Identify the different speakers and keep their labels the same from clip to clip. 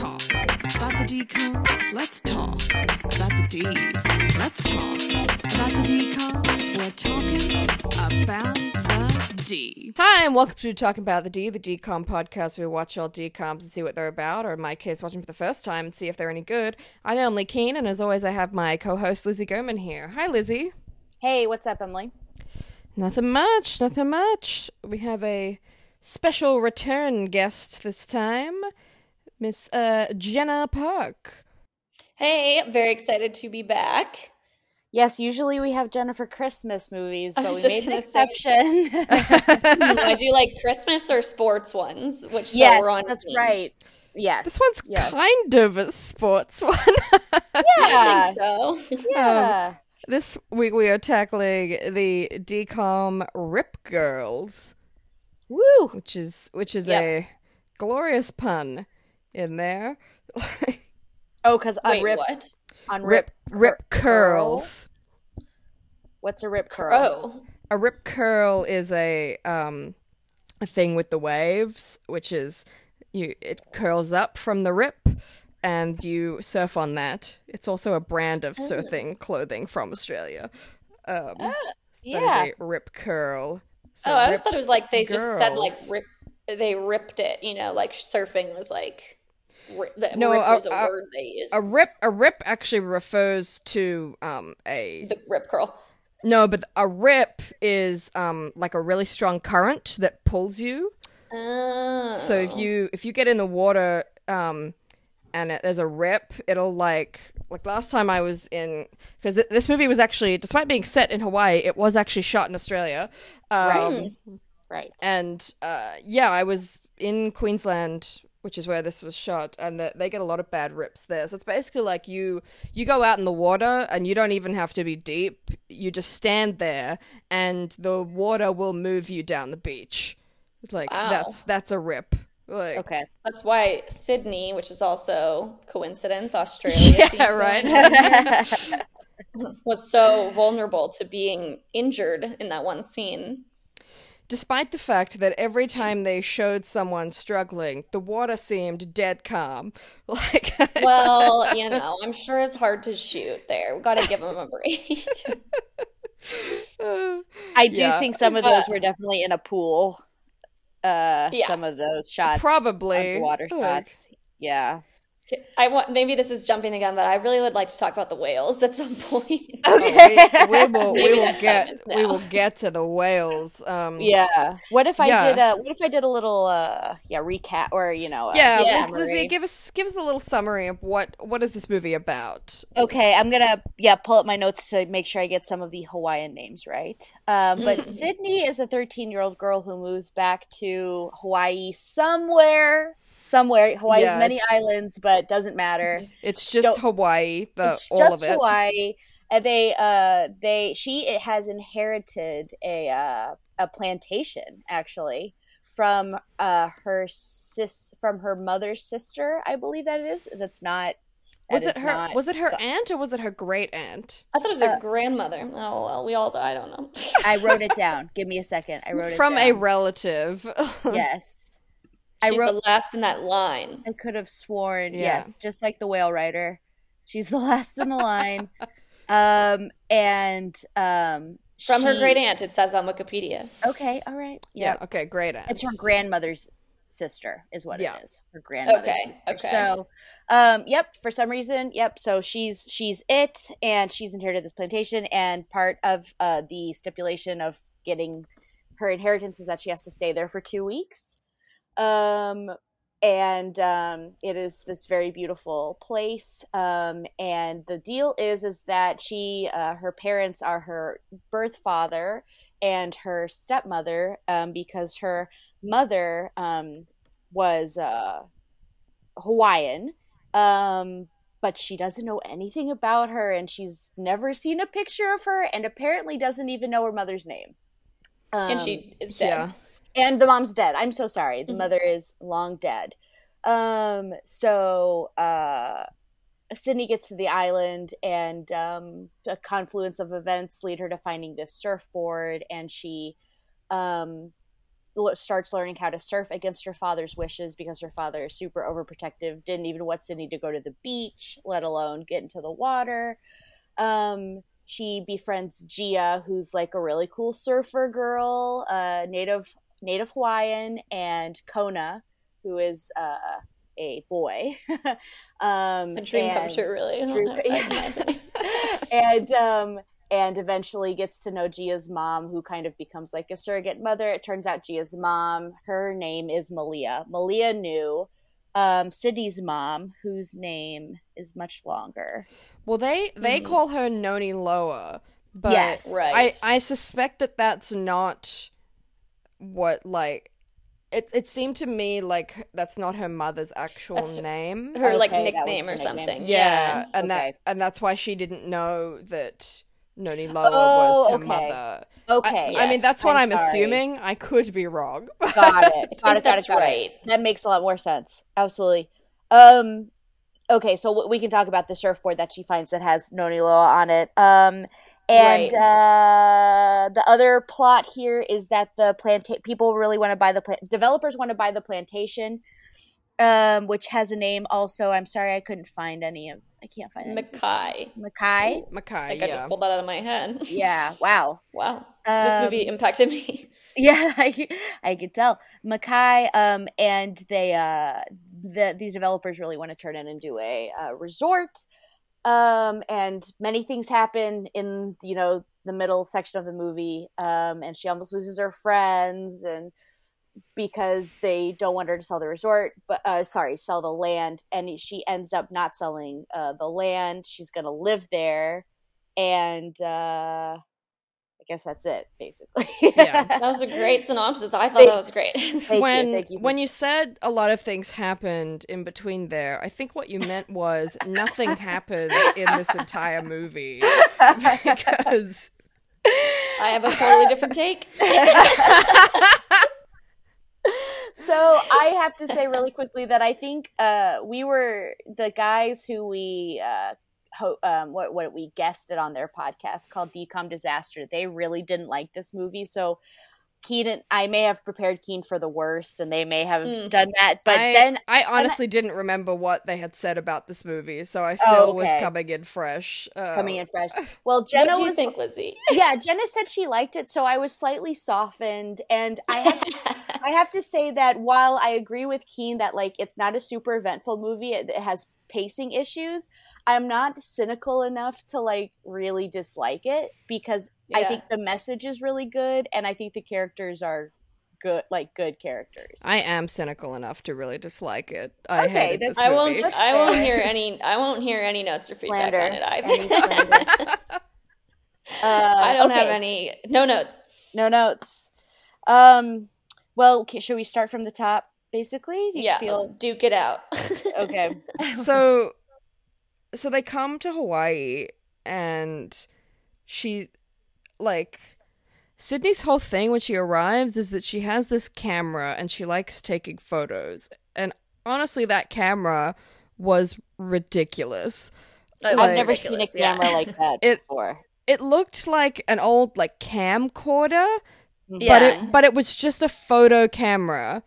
Speaker 1: talk about the decoms. Let's talk about the D. Let's talk about the decoms. We're talking about the D. Hi, and welcome to Talking About the D, the decom podcast where we watch all decoms and see what they're about, or in my case, watch them for the first time and see if they're any good. I'm Emily Keene, and as always, I have my co-host Lizzie Gorman here. Hi, Lizzie.
Speaker 2: Hey, what's up, Emily?
Speaker 1: Nothing much, nothing much. We have a special return guest this time, Miss uh, Jenna Park.
Speaker 3: Hey, very excited to be back.
Speaker 2: Yes, usually we have Jennifer Christmas movies,
Speaker 3: I
Speaker 2: but we
Speaker 3: just
Speaker 2: made an exception.
Speaker 3: I do like Christmas or sports ones, which so
Speaker 2: yes,
Speaker 3: we're on
Speaker 2: that's
Speaker 3: team.
Speaker 2: right. Yes,
Speaker 1: This one's
Speaker 2: yes.
Speaker 1: kind of a sports one.
Speaker 3: I
Speaker 2: Yeah,
Speaker 3: think so.
Speaker 2: yeah.
Speaker 1: this week we are tackling the decom Rip Girls,
Speaker 2: Woo!
Speaker 1: which is which is
Speaker 3: Yep.
Speaker 1: a glorious pun in there.
Speaker 2: Oh, because on rip,
Speaker 3: what?
Speaker 2: on
Speaker 1: rip
Speaker 2: rip,
Speaker 1: rip
Speaker 2: cur-
Speaker 1: curls.
Speaker 2: What's a rip curl?
Speaker 3: Oh,
Speaker 1: a rip curl is a um a thing with the waves, which is you it curls up from the rip and you surf on that. It's also a brand of surfing clothing from Australia. Um that
Speaker 2: yeah.
Speaker 1: rip curl. So
Speaker 3: oh, I always thought it was like they just said like rip. They ripped it, you know, like surfing was like.
Speaker 1: No,
Speaker 3: rip
Speaker 1: a-
Speaker 3: was a,
Speaker 1: a-
Speaker 3: word they used.
Speaker 1: a rip a rip actually refers to um a
Speaker 3: the rip curl.
Speaker 1: no, but a rip is um like a really strong current that pulls you.
Speaker 3: Oh.
Speaker 1: So if you if you get in the water um and it, there's a rip, it'll like like last time I was in because th- this movie was actually despite being set in Hawaii, it was actually shot in Australia. Um,
Speaker 2: Right. Right.
Speaker 1: And uh, yeah, I was in Queensland, which is where this was shot, and the, they get a lot of bad rips there. So it's basically like you you go out in the water and you don't even have to be deep. You just stand there, and the water will move you down the beach. It's like
Speaker 3: Wow.
Speaker 1: that's that's a rip. Like,
Speaker 2: Okay.
Speaker 3: That's why Sydney, which is also coincidence, Australia,
Speaker 1: Yeah, right.
Speaker 3: was so vulnerable to being injured in that one scene.
Speaker 1: Despite the fact that every time they showed someone struggling, the water seemed dead calm. Like,
Speaker 3: Well, you know, I'm sure it's hard to shoot there. We got to give them a break.
Speaker 2: I do
Speaker 1: Yeah.
Speaker 2: think some of those were definitely in a pool. Uh,
Speaker 3: Yeah.
Speaker 2: some of those shots,
Speaker 1: Probably.
Speaker 2: underwater
Speaker 1: Like-
Speaker 2: shots. Yeah.
Speaker 3: I want maybe this is jumping the gun, but I really would like to talk about the whales at some point.
Speaker 2: Okay.
Speaker 1: we, we will we will get we will get to the whales. Um,
Speaker 2: Yeah. What if I
Speaker 1: Yeah.
Speaker 2: did a What if I did a little uh yeah recap or you know a
Speaker 1: Yeah,
Speaker 3: Yeah.
Speaker 1: Lizzie, give us give us a little summary of what what is this movie about?
Speaker 2: Okay, I'm gonna yeah pull up my notes to make sure I get some of the Hawaiian names right. Um, but
Speaker 3: Mm.
Speaker 2: Sydney is a 13 year old girl who moves back to Hawaii somewhere, somewhere. Hawaii
Speaker 1: Yeah,
Speaker 2: many islands, but doesn't matter.
Speaker 1: It's just
Speaker 2: Don't-
Speaker 1: Hawaii, the
Speaker 2: it's
Speaker 1: all
Speaker 2: just
Speaker 1: of it.
Speaker 2: Just Hawaii, and they uh they she it has inherited a uh, a plantation actually from uh her sis from her mother's sister, I believe that it is. That's not. that
Speaker 1: Was it her?
Speaker 2: not-
Speaker 1: Was it her aunt or was it her great aunt?
Speaker 3: I thought it was her
Speaker 2: Uh,
Speaker 3: grandmother. Oh well, we all I don't know.
Speaker 2: I wrote it down. Give me a second. I wrote it
Speaker 1: From a relative.
Speaker 2: yes. I
Speaker 3: She's
Speaker 2: wrote.
Speaker 3: the last in that line.
Speaker 2: I could have sworn.
Speaker 1: Yeah.
Speaker 2: Yes, just like the whale rider, she's the last in the line. um, and um,
Speaker 3: From her great aunt, it says on Wikipedia.
Speaker 2: Okay, all right.
Speaker 1: yeah.
Speaker 2: Yeah,
Speaker 1: Okay. Great aunt.
Speaker 2: it's her grandmother's sister, is what
Speaker 1: Yeah.
Speaker 2: it is. Her grandmother's
Speaker 3: Okay,
Speaker 2: sister.
Speaker 3: okay.
Speaker 2: So, um, yep. For some reason, yep. So she's she's it, and she's inherited this plantation, and part of uh the stipulation of getting her inheritance is that she has to stay there for two weeks. Um, and um, it is this very beautiful place. Um, and the deal is is that she, uh, her parents are her birth father and her stepmother, um, because her mother um, was uh, Hawaiian. Um, but she doesn't know anything about her, and she's never seen a picture of her, and apparently doesn't even know her mother's name.
Speaker 3: and
Speaker 2: Um,
Speaker 3: she is dead.
Speaker 1: yeah.
Speaker 2: And the mom's dead. I'm so sorry. The
Speaker 3: Mhm.
Speaker 2: mother is long dead. Um, so uh, Sydney gets to the island, and um, a confluence of events lead her to finding this surfboard, and she um, starts learning how to surf against her father's wishes because her father is super overprotective. Didn't even want Sydney to go to the beach, let alone get into the water. Um, she befriends Gia, who's like a really cool surfer girl, uh, native native Hawaiian, and Kona, who is uh, a boy. um,
Speaker 3: A dream come true, really.
Speaker 2: Drew-
Speaker 3: In my opinion.
Speaker 2: and um and eventually gets to know Gia's mom, who kind of becomes like a surrogate mother. It turns out Gia's mom, her name is Malia. Malia knew um, Sydney's mom, whose name is much longer.
Speaker 1: Well, they they
Speaker 3: Mhm.
Speaker 1: call her Noni Loa, but
Speaker 2: Yes.
Speaker 3: Right.
Speaker 1: I I suspect that that's not what like. It it seemed to me like that's not her mother's actual
Speaker 3: That's
Speaker 1: name.
Speaker 3: Her like
Speaker 2: Okay, that was
Speaker 3: nickname or
Speaker 2: nickname.
Speaker 3: something.
Speaker 1: yeah, and
Speaker 2: okay.
Speaker 1: that and that's why she didn't know that Noni Loa
Speaker 2: Oh,
Speaker 1: was her
Speaker 2: okay.
Speaker 1: mother.
Speaker 2: Okay,
Speaker 1: I, I mean, that's what I'm,
Speaker 2: I'm
Speaker 1: assuming. I could be wrong.
Speaker 2: got it.
Speaker 3: I
Speaker 2: got
Speaker 3: think
Speaker 2: it. Got it. Got
Speaker 3: right.
Speaker 2: it. That makes a lot more sense. Absolutely. Um. Okay, so w- we can talk about the surfboard that she finds that has Noni Loa on it. Um, and
Speaker 3: Right.
Speaker 2: uh, the other plot here is that the planta- people really want to buy the plant. Developers want to buy the plantation, um, which has a name. Also, I'm sorry I couldn't find any of. I can't find any.
Speaker 3: Mackay.
Speaker 2: Mackay.
Speaker 1: Mackay,
Speaker 3: I think I just pulled that out of my head.
Speaker 2: Yeah. Wow.
Speaker 3: wow. This
Speaker 2: Um,
Speaker 3: movie impacted me.
Speaker 2: Yeah, I, I could tell. Mackay, um, and they, uh, the, these developers really want to turn it into a uh, resort. Um, and many things happen in, you know, the middle section of the movie. Um, and she almost loses her friends and because they don't want her to sell the resort, but, uh, sorry, sell the land. And she ends up not selling, uh, the land. She's to live there. And, uh, guess that's it, basically.
Speaker 1: Yeah.
Speaker 3: That was a great synopsis. I thought that was great.
Speaker 2: Thank you,
Speaker 1: when
Speaker 2: thank you.
Speaker 1: when you said a lot of things happened in between there, I think what you meant was nothing happened in this entire movie because
Speaker 3: I have a totally different take.
Speaker 2: so I have to say really quickly that I think uh, we were the guys who we uh, ho- um, what what we guested on their podcast called Decom Disaster. They really didn't like this movie, so Keenan, I may have prepared Keen for the worst, and they may have
Speaker 3: Mm.
Speaker 2: done that. But
Speaker 1: I,
Speaker 2: then
Speaker 1: I honestly didn't remember what they had said about this movie, so I still was
Speaker 2: Oh, okay.
Speaker 1: coming in fresh. Uh,
Speaker 2: coming in fresh. Well,
Speaker 3: What
Speaker 2: Jenna
Speaker 3: do you
Speaker 2: was
Speaker 3: think, Lizzie?
Speaker 2: yeah, Jenna said she liked it, so I was slightly softened, and I have to I have to say that while I agree with Keen that like it's not a super eventful movie, it, it has pacing issues. I'm not cynical enough to like really dislike it because I think the message is really good, and I think the characters are good, like good characters.
Speaker 1: I am cynical enough to really dislike it. I
Speaker 2: Okay,
Speaker 1: hated
Speaker 2: that's-
Speaker 1: this
Speaker 3: I
Speaker 1: movie.
Speaker 3: won't. I won't hear any. I won't hear any notes or feedback
Speaker 2: Slander.
Speaker 3: on it either.
Speaker 2: Uh,
Speaker 3: I don't have any. No notes.
Speaker 2: no notes. Um, well, okay, should we start from the top? Basically, you
Speaker 3: Yeah.
Speaker 2: feel
Speaker 3: Let's duke it out.
Speaker 2: okay.
Speaker 1: so so they come to Hawaii and she like Sydney's whole thing when she arrives is that she has this camera and she likes taking photos. And honestly that camera was ridiculous.
Speaker 3: It
Speaker 2: I've never seen a
Speaker 3: ridiculous, yeah.
Speaker 2: camera like that
Speaker 1: It-
Speaker 2: before.
Speaker 1: It looked like an old like camcorder,
Speaker 2: Mhm.
Speaker 1: but
Speaker 3: Yeah.
Speaker 1: it but it was just a photo camera.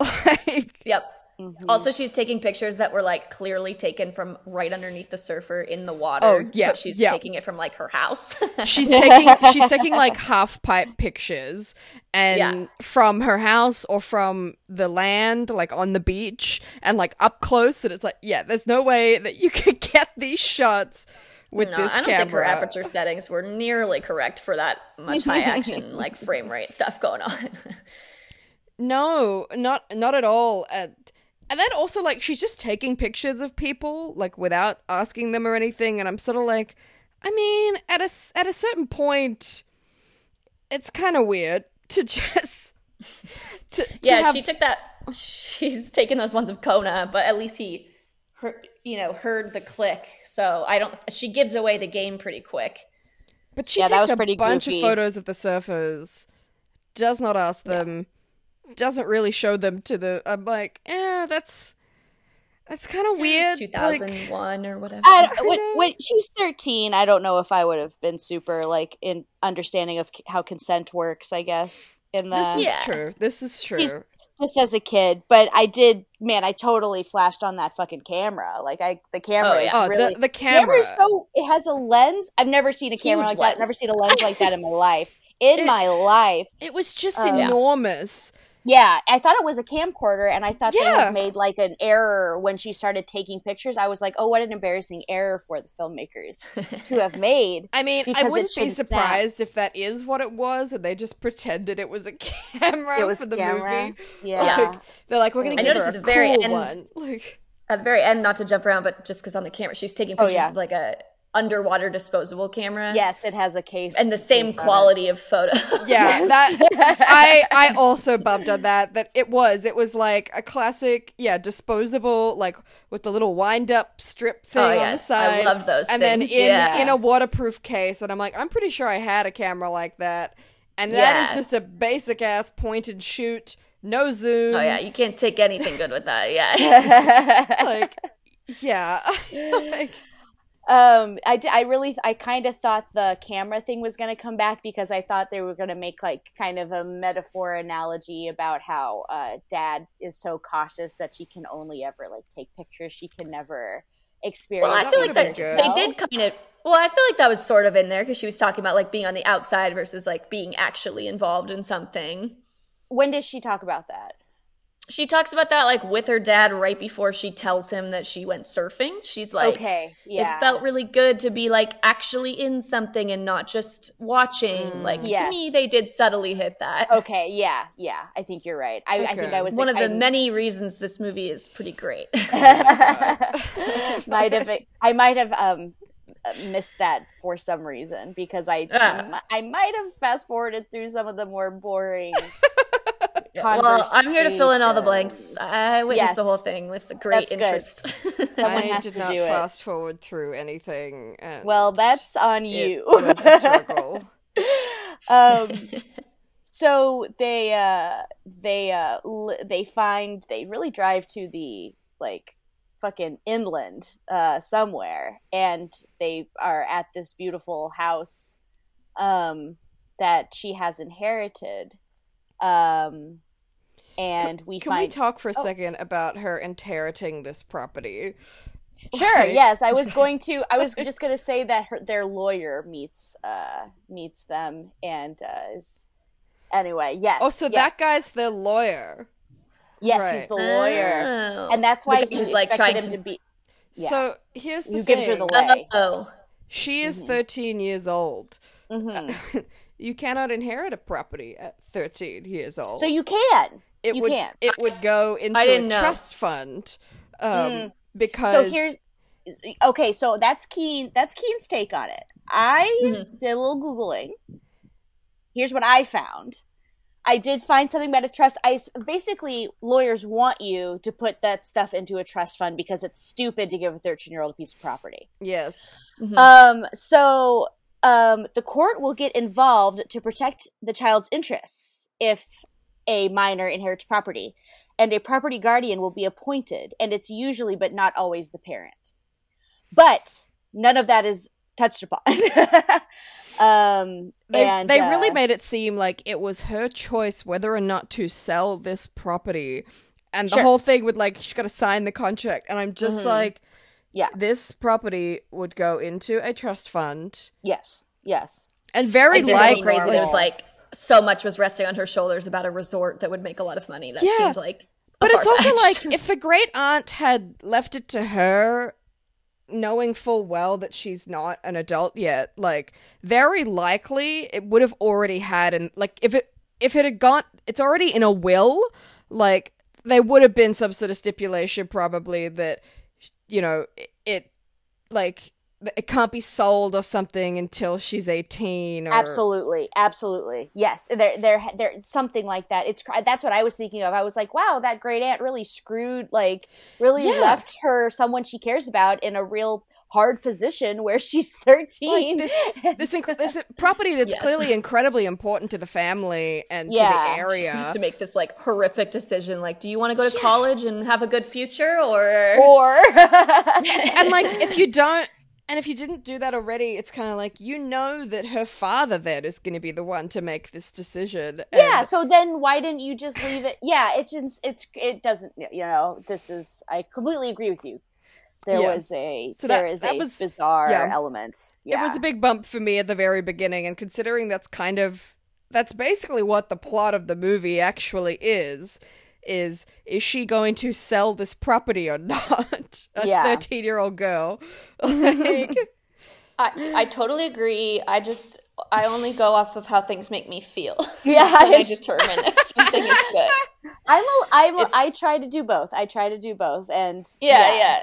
Speaker 1: Like
Speaker 3: Yep.
Speaker 2: Mhm.
Speaker 3: Also, she's taking pictures that were like clearly taken from right underneath the surfer in the water.
Speaker 1: Oh, yeah,
Speaker 3: but she's
Speaker 1: yeah.
Speaker 3: taking it from like her house.
Speaker 1: she's taking she's taking like half pipe pictures and
Speaker 3: Yeah.
Speaker 1: from her house or from the land like on the beach and like up close and it's like yeah there's no way that you could get these shots with
Speaker 3: no,
Speaker 1: this
Speaker 3: I don't
Speaker 1: camera
Speaker 3: think her aperture settings were nearly correct for that much high action like frame rate stuff going on.
Speaker 1: No not not at all and and then also like she's just taking pictures of people like without asking them or anything and i'm sort of like i mean at a s- at a certain point it's kind of weird to just to, to
Speaker 3: yeah,
Speaker 1: have-
Speaker 3: she took that. She's taken those ones of Kona, but at least he, heard, you know, heard the click. So I don't. She gives away the game pretty quick.
Speaker 1: But she
Speaker 2: Yeah, that
Speaker 1: takes
Speaker 2: was
Speaker 1: a
Speaker 2: pretty
Speaker 1: bunch
Speaker 2: goofy.
Speaker 1: of photos of the surfers, does not ask them, doesn't really show them to the. I'm like, eh, that's that's kind of weird.
Speaker 3: Two thousand one like- or whatever.
Speaker 2: I don't, when, when she's 13, I don't know if I would have been super like in understanding of how consent works, I guess. in the
Speaker 1: This is
Speaker 3: Yeah.
Speaker 1: true. This is true.
Speaker 2: just as a kid. But I did, man, I totally flashed on that fucking camera. Like I, the camera
Speaker 3: Oh,
Speaker 2: is
Speaker 3: yeah.
Speaker 1: oh,
Speaker 2: really.
Speaker 1: the the
Speaker 2: camera
Speaker 1: camera.
Speaker 2: so it has a lens. I've never seen a camera
Speaker 3: Huge
Speaker 2: like that. I've never seen a lens like that in my life. In
Speaker 1: It-
Speaker 2: my life.
Speaker 1: it was just
Speaker 2: yeah.
Speaker 1: enormous.
Speaker 2: Yeah, I thought it was a camcorder, and I thought they had made like an error when she started taking pictures. I was like, "Oh, what an embarrassing error for the filmmakers to have made."
Speaker 1: I mean, I wouldn't be
Speaker 2: shouldn't snap.
Speaker 1: surprised if that is what it was, and they just pretended it was a camera
Speaker 2: It was
Speaker 1: for the
Speaker 2: camera.
Speaker 1: movie.
Speaker 2: Yeah,
Speaker 1: Like, they're like, we're gonna
Speaker 2: I
Speaker 1: give
Speaker 3: noticed
Speaker 1: her
Speaker 3: at
Speaker 1: a
Speaker 3: the very end-
Speaker 1: one. Like,
Speaker 3: At the very end, not to jump around, but just because on the camera, she's taking
Speaker 2: Oh,
Speaker 3: pictures
Speaker 2: yeah.
Speaker 3: with like a underwater disposable camera.
Speaker 2: yes, it has a case
Speaker 3: And the same
Speaker 2: case on it.
Speaker 3: quality of photo.
Speaker 1: yeah,
Speaker 2: Yes.
Speaker 1: that I I also bumped on that. That it was it was like a classic, yeah, disposable, like with the little wind up strip oh, thing
Speaker 3: Oh,
Speaker 1: on the side.
Speaker 3: I loved those
Speaker 1: and then in
Speaker 3: yeah.
Speaker 1: in a waterproof case, and I'm like, I'm pretty sure I had a camera like that, and that is
Speaker 3: Yeah.
Speaker 1: just a basic ass point and shoot, no zoom.
Speaker 3: Oh yeah, you can't take anything good with that. Yeah.
Speaker 1: like yeah, like,
Speaker 2: um i d- i really i kind of thought the camera thing was going to come back because i thought they were going to make like kind of a metaphor analogy about how uh dad is so cautious that she can only ever like take pictures she can never experience
Speaker 3: well, I feel like that they
Speaker 1: good.
Speaker 3: did kind of. Well, I feel like that was sort of in there because she was talking about like being on the outside versus like being actually involved in something.
Speaker 2: when does she talk about that
Speaker 3: She talks about that like with her dad right before she tells him that she went surfing. She's like,
Speaker 2: okay yeah
Speaker 3: It felt really good to be like actually in something and not just watching.
Speaker 1: Mm.
Speaker 3: Like to me, they did subtly hit that.
Speaker 2: okay yeah yeah i think you're right i, I think i was
Speaker 3: One of the
Speaker 2: I-
Speaker 3: many reasons this movie is pretty great.
Speaker 2: might have I might have um missed that for some reason because I
Speaker 3: Ah.
Speaker 2: I might have fast forwarded through some of the more boring.
Speaker 3: Well, I'm here to fill in all the blanks. I witnessed
Speaker 2: Yes.
Speaker 3: the whole thing with great
Speaker 2: That's good.
Speaker 3: interest.
Speaker 2: Someone
Speaker 1: I did not
Speaker 2: do it.
Speaker 1: fast forward through anything. And
Speaker 2: Well, that's on
Speaker 1: it
Speaker 2: you.
Speaker 1: was a struggle.
Speaker 2: um, so they uh they uh li- they find they really drive to the like fucking inland uh somewhere and they are at this beautiful house um that she has inherited um and we
Speaker 1: Can we talk for a
Speaker 2: Oh.
Speaker 1: second about her inheriting this property?
Speaker 2: Sure.
Speaker 1: Like-
Speaker 2: yes, I was going to. I was just going to say that her, their lawyer meets uh meets them and uh, is anyway. Yes.
Speaker 1: Oh, so
Speaker 2: yes.
Speaker 1: that guy's the lawyer.
Speaker 2: Yes, he's the lawyer,
Speaker 3: Oh.
Speaker 2: and that's why he was
Speaker 3: like,
Speaker 2: like
Speaker 3: trying
Speaker 2: him
Speaker 3: to-
Speaker 2: to be. Yeah.
Speaker 1: So here's the
Speaker 2: Who
Speaker 1: thing.
Speaker 2: gives her the way?
Speaker 3: Oh,
Speaker 1: She is
Speaker 2: Mhm.
Speaker 1: 13 years old.
Speaker 2: hmm
Speaker 1: you cannot inherit a property at 13 years old.
Speaker 2: So you can.
Speaker 1: it
Speaker 2: you
Speaker 1: would
Speaker 2: can't.
Speaker 1: it would go into a
Speaker 3: didn't know.
Speaker 1: trust fund um,
Speaker 2: Mm.
Speaker 1: because
Speaker 2: So here's okay. So that's Keen. That's Keen's take on it. I
Speaker 3: Mhm.
Speaker 2: did a little googling. Here's what I found. I did find something about a trust. I basically lawyers want you to put that stuff into a trust fund because it's stupid to give a 13 year old a piece of property.
Speaker 1: yes
Speaker 3: Mhm.
Speaker 2: Um, so um, the court will get involved to protect the child's interests if a minor inherits property, and a property guardian will be appointed, and it's usually, but not always, the parent. But none of that is touched upon. um,
Speaker 1: they,
Speaker 2: and,
Speaker 1: they really
Speaker 2: uh,
Speaker 1: made it seem like it was her choice whether or not to sell this property and the whole thing would like she's got to sign the contract and i'm just
Speaker 2: Mhm.
Speaker 1: like
Speaker 2: Yeah.
Speaker 1: this property would go into a trust fund
Speaker 2: yes, yes.
Speaker 1: and very
Speaker 3: It's really
Speaker 1: likely
Speaker 3: crazy. That it was like so much was resting on her shoulders about a resort that would make a lot of money. That
Speaker 1: Yeah.
Speaker 3: seemed like.
Speaker 1: But it's also like if the great aunt had left it to her, knowing full well that she's not an adult yet, like very likely it would have already had and like if it if it had gone, it's already in a will. Like there would have been some sort of stipulation probably that you know it, it like it can't be sold or something until she's 18 or
Speaker 2: Absolutely, absolutely. Yes, there, there, there. Something like that. It's that's what I was thinking of. I was like, wow, that great aunt really screwed, like, really
Speaker 1: Yeah.
Speaker 2: left her someone she cares about in a real hard position where she's thirteen.
Speaker 1: Like this, this, inc- this property that's
Speaker 3: Yes.
Speaker 1: clearly incredibly important to the family and to
Speaker 2: Yeah.
Speaker 1: the
Speaker 3: She
Speaker 1: area.
Speaker 3: has to make this like horrific decision. Like, do you want to go to college and have a good future, or
Speaker 2: or
Speaker 1: and like, if you don't, And if you didn't do that already, it's kind of like you know that her father then is going to be the one to make this decision.
Speaker 2: yeah so then why didn't you just leave it yeah it's just it's it doesn't you know this is i completely agree with you there
Speaker 1: Yeah.
Speaker 2: was a
Speaker 1: So that-
Speaker 2: there is
Speaker 1: that
Speaker 2: a
Speaker 1: was-
Speaker 2: bizarre
Speaker 1: yeah.
Speaker 2: element
Speaker 1: It was a big bump for me at the very beginning, and considering that's kind of that's basically what the plot of the movie actually is. Is is she going to sell this property or not? A
Speaker 2: Yeah.
Speaker 1: thirteen year old girl. Like,
Speaker 3: I, I totally agree. I just I only go off of how things make me feel.
Speaker 2: Yeah,
Speaker 3: and I determine if something is good.
Speaker 2: i'm a, i'm a,
Speaker 3: It's-
Speaker 2: i try to do both i try to do both and
Speaker 3: Yeah, yeah.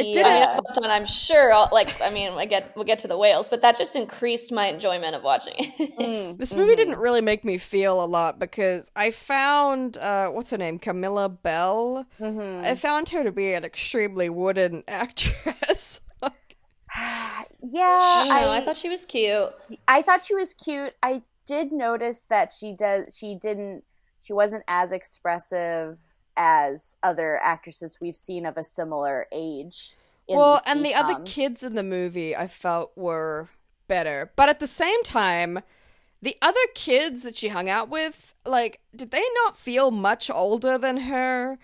Speaker 1: It didn't-
Speaker 3: I mean, I bumped on. I'm sure. I'll, like, I mean, I get we'll get to the whales, but that just increased my enjoyment of watching it.
Speaker 2: mm,
Speaker 1: This movie
Speaker 2: mhm.
Speaker 1: didn't really make me feel a lot because I found uh what's her name? Camilla Belle.
Speaker 2: Mhm.
Speaker 1: I found her to be an extremely wooden actress.
Speaker 2: yeah
Speaker 3: I, know,
Speaker 2: I,
Speaker 3: I thought she was cute.
Speaker 2: I thought she was cute. I did notice that she does she didn't she wasn't as expressive as other actresses we've seen of a similar age. in
Speaker 1: well, and the other kids in the movie I felt were better. But at the same time, the other kids that she hung out with, like, did they not feel much older than her?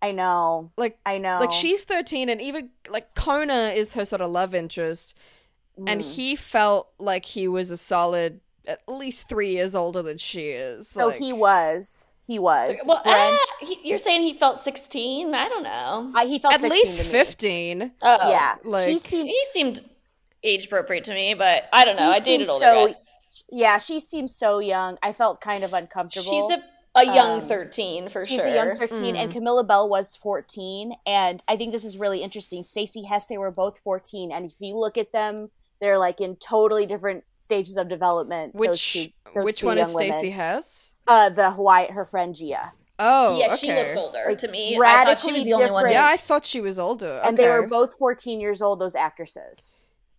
Speaker 2: I know.
Speaker 1: Like
Speaker 2: I know.
Speaker 1: like she's 13 and even like Kona is her sort of love interest and
Speaker 2: Mm.
Speaker 1: he felt like he was a solid at least 3 years older than she is.
Speaker 2: so
Speaker 1: like-
Speaker 2: he was. He was.
Speaker 3: Well,
Speaker 2: Brent,
Speaker 3: ah, he, you're saying he felt 16? I don't know.
Speaker 2: I, he felt
Speaker 1: at
Speaker 2: 16
Speaker 1: least 15.
Speaker 3: Oh,
Speaker 2: Yeah, she seemed.
Speaker 3: He seemed age appropriate to me, but I don't know. I dated older
Speaker 2: so-
Speaker 3: guys.
Speaker 2: Yeah, she seemed so young. I felt kind of uncomfortable.
Speaker 3: She's a, a young
Speaker 2: Um,
Speaker 3: 13 for
Speaker 2: She's
Speaker 3: sure.
Speaker 2: She's a young 13,
Speaker 1: Mm.
Speaker 2: and Camilla Belle was 14. And I think this is really interesting. Stacie Hess were both 14, and if you look at them, they're like in totally different stages of development. those
Speaker 1: Which
Speaker 2: two- those
Speaker 1: which
Speaker 2: two
Speaker 1: one is
Speaker 2: young women.
Speaker 1: Stacie Hess?
Speaker 2: Uh, the Hawaii, her friend Gia,
Speaker 1: Oh,
Speaker 3: yeah,
Speaker 1: okay.
Speaker 3: she looks older
Speaker 2: Like,
Speaker 3: to me. I thought she
Speaker 2: radically
Speaker 3: was the only one.
Speaker 2: different.
Speaker 1: Yeah, I thought she was older.
Speaker 2: and they were both 14 years old. Those actresses.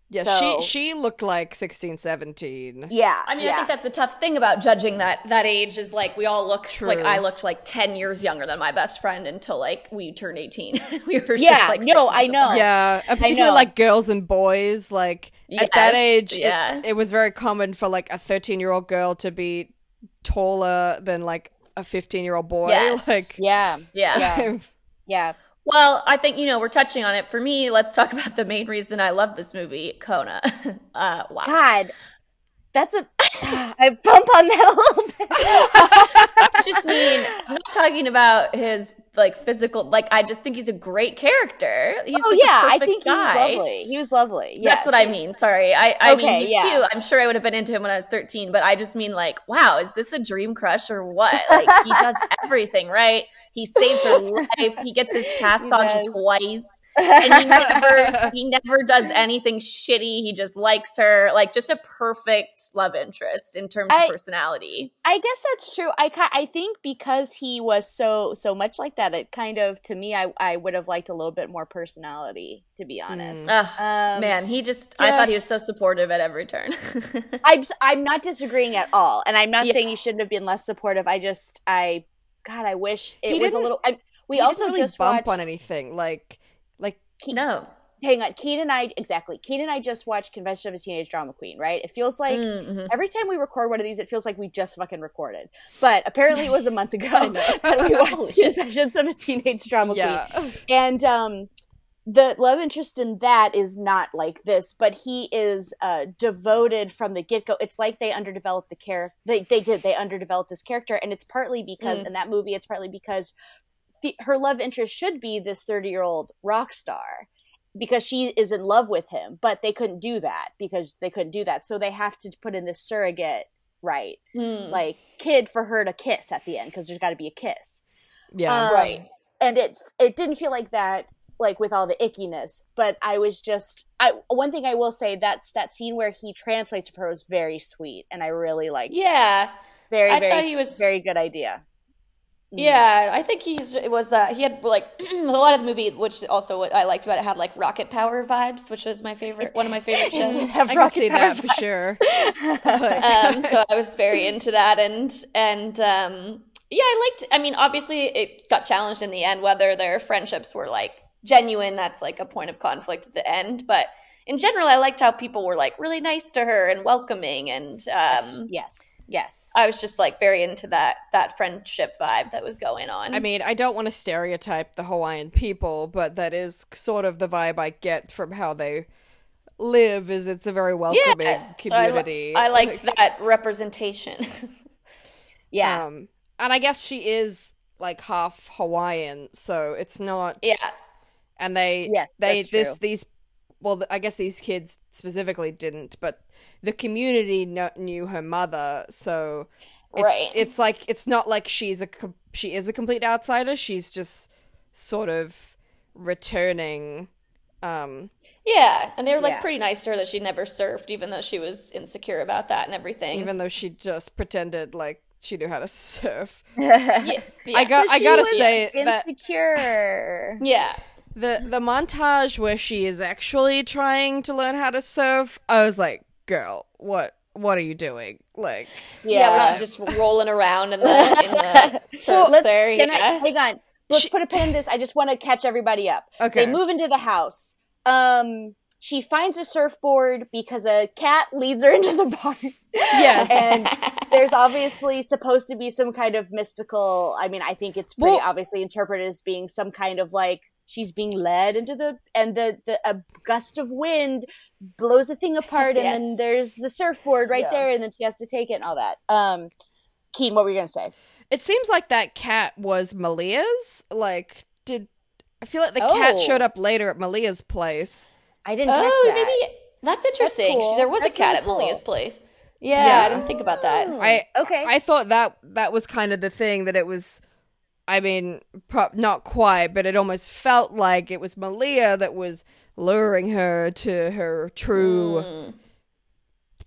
Speaker 1: Yeah,
Speaker 2: so-
Speaker 1: she she looked like 16, 17.
Speaker 2: Yeah,
Speaker 3: I mean,
Speaker 2: yeah.
Speaker 3: I think that's the tough thing about judging that that age is like we all look
Speaker 1: True.
Speaker 3: like I looked like ten years younger than my best friend until like we turned eighteen. we were
Speaker 2: Yeah,
Speaker 3: just like
Speaker 2: no,
Speaker 3: six
Speaker 2: I know.
Speaker 3: apart.
Speaker 1: Yeah, and particularly
Speaker 2: know.
Speaker 1: like girls and boys. Like at that age,
Speaker 3: yeah.
Speaker 1: it, it was very common for like a thirteen-year-old girl to be taller than like a fifteen-year-old boy.
Speaker 3: Yes.
Speaker 1: Like,
Speaker 2: yeah,
Speaker 3: yeah.
Speaker 2: Yeah. yeah.
Speaker 3: Well, I think you know we're touching on it. For me, let's talk about the main reason I love this movie, Kona. Uh, wow.
Speaker 2: God, that's a. I bump on that a little bit.
Speaker 3: I just mean I'm not talking about his like physical. Like I just think he's a great character. He's
Speaker 2: oh
Speaker 3: like,
Speaker 2: yeah, I
Speaker 3: perfect
Speaker 2: think he was lovely. He was lovely.
Speaker 3: That's what I mean. Sorry. I, I mean, he's
Speaker 2: yeah.
Speaker 3: cute. I'm sure I would have been into him when I was 13, but I just mean like, wow, is this a dream crush or what? Like, he does everything, right? He saves her life. He gets his cast on twice. And he never, he never does anything shitty. He just likes her. Like, just a perfect love interest in terms
Speaker 2: I-
Speaker 3: of personality.
Speaker 2: I guess that's true. I I think because he was so so much like that, it kind of to me, I I would have liked a little bit more personality, to be honest.
Speaker 3: Ugh,
Speaker 2: Um,
Speaker 3: man, he just, I thought he was so supportive at every turn.
Speaker 2: I'm I'm not disagreeing at all, and I'm not
Speaker 3: Yeah.
Speaker 2: saying he shouldn't have been less supportive. I just I, God, I wish it
Speaker 1: He
Speaker 2: was a little. I, we
Speaker 1: he
Speaker 2: also
Speaker 1: didn't really
Speaker 2: just
Speaker 1: bump
Speaker 2: watched.
Speaker 1: on anything. Like, like
Speaker 3: no.
Speaker 2: Hang on, Keen and I exactly. Keen and I just watched Confessions of a Teenage Drama Queen. Right? It feels like.
Speaker 3: Mhm.
Speaker 2: Every time we record one of these, it feels like we just fucking recorded. But apparently, it was a month ago that we watched. Confessions of a Teenage Drama Queen.
Speaker 1: yeah,
Speaker 2: and um the love interest in that is not like this but he is uh devoted from the get-go it's like they underdeveloped the character they, they did they underdeveloped this character and it's partly because
Speaker 3: Mm.
Speaker 2: in that movie it's partly because the, her love interest should be this 30 year old rock star because she is in love with him but they couldn't do that because they couldn't do that so they have to put in this surrogate right
Speaker 3: Mm.
Speaker 2: like kid for her to kiss at the end because there's got to be a kiss
Speaker 1: yeah.
Speaker 2: Um,
Speaker 3: Right.
Speaker 2: and it it didn't feel like that like with all the ickiness but i was just i one thing i will say that's that scene where he translates for her was very sweet and i really like
Speaker 3: yeah.
Speaker 2: very
Speaker 3: I
Speaker 2: very
Speaker 3: thought he was-
Speaker 2: very good idea.
Speaker 3: Yeah, I think he's it was uh he had like a lot of the movie, which also what I liked about it had like rocket power vibes, which was my favorite one of my favorite shows.
Speaker 2: have
Speaker 1: I can
Speaker 2: rocket
Speaker 1: see
Speaker 2: power
Speaker 1: that for
Speaker 2: vibes.
Speaker 1: sure.
Speaker 3: um, so I was very into that, and and um, yeah, I liked. I mean, obviously, it got challenged in the end whether their friendships were like genuine. That's like a point of conflict at the end, but in general, I liked how people were like really nice to her and welcoming, and um,
Speaker 2: yes, yes.
Speaker 3: I was just like very into that that friendship vibe that was going on.
Speaker 1: I mean, I don't want to stereotype the Hawaiian people, but that is sort of the vibe I get from how they live. Is it's a very welcoming
Speaker 3: yeah, so I
Speaker 1: community.
Speaker 3: I, liked that representation.
Speaker 2: yeah,
Speaker 1: Um, and I guess she is like half Hawaiian, so it's not.
Speaker 3: yeah,
Speaker 1: And they,
Speaker 2: Yes,
Speaker 1: they, this,
Speaker 2: true.
Speaker 1: these, well, I guess these kids specifically didn't, but the community kno- knew her mother, so it's,
Speaker 3: Right.
Speaker 1: It's like it's not like she's a com- she is a complete outsider. She's just sort of returning. Um,
Speaker 3: yeah, and they were like
Speaker 2: Yeah.
Speaker 3: pretty nice to her that she never surfed, even though she was insecure about that and everything.
Speaker 1: even though she just pretended like she knew how to surf.
Speaker 3: yeah,
Speaker 1: I got. I gotta
Speaker 2: was
Speaker 1: say that
Speaker 2: insecure.
Speaker 3: yeah.
Speaker 1: The the montage where she is actually trying to learn how to surf, I was like, "Girl, what what are you doing?" Like,
Speaker 3: Yeah, where
Speaker 2: Yeah.
Speaker 3: she's just rolling around in the in the surf
Speaker 2: Let's-
Speaker 3: there.
Speaker 2: can I-
Speaker 3: Yeah.
Speaker 2: hang on. Let's
Speaker 1: She-
Speaker 2: put a pin in this. I just want to catch everybody up.
Speaker 1: okay,
Speaker 2: They move into the house. Um, she finds a surfboard because a cat leads her into the barn.
Speaker 1: Yes.
Speaker 2: and there's obviously supposed to be some kind of mystical. I mean, I think it's pretty
Speaker 1: Well-
Speaker 2: obviously interpreted as being some kind of like she's being led into the and the the a gust of wind blows the thing apart, and then there's the surfboard right
Speaker 3: Yeah.
Speaker 2: there, and then she has to take it and all that. Um, Keen, what were you gonna say?
Speaker 1: it seems like that cat was Malia's. Like, did I feel like the cat
Speaker 2: Oh.
Speaker 1: showed up later at Malia's place?
Speaker 2: I didn't catch
Speaker 3: oh,
Speaker 2: that.
Speaker 3: maybe that's interesting.
Speaker 2: cool.
Speaker 3: There was
Speaker 2: That's
Speaker 3: a cat
Speaker 2: really
Speaker 3: at Malia's
Speaker 2: cool.
Speaker 3: place. Yeah,
Speaker 1: Yeah.
Speaker 3: I didn't think about that.
Speaker 1: I
Speaker 2: okay.
Speaker 1: I thought that that was kind of the thing that it was. I mean, pro- not quite, but it almost felt like it was Malia that was luring her to her true
Speaker 3: Mm.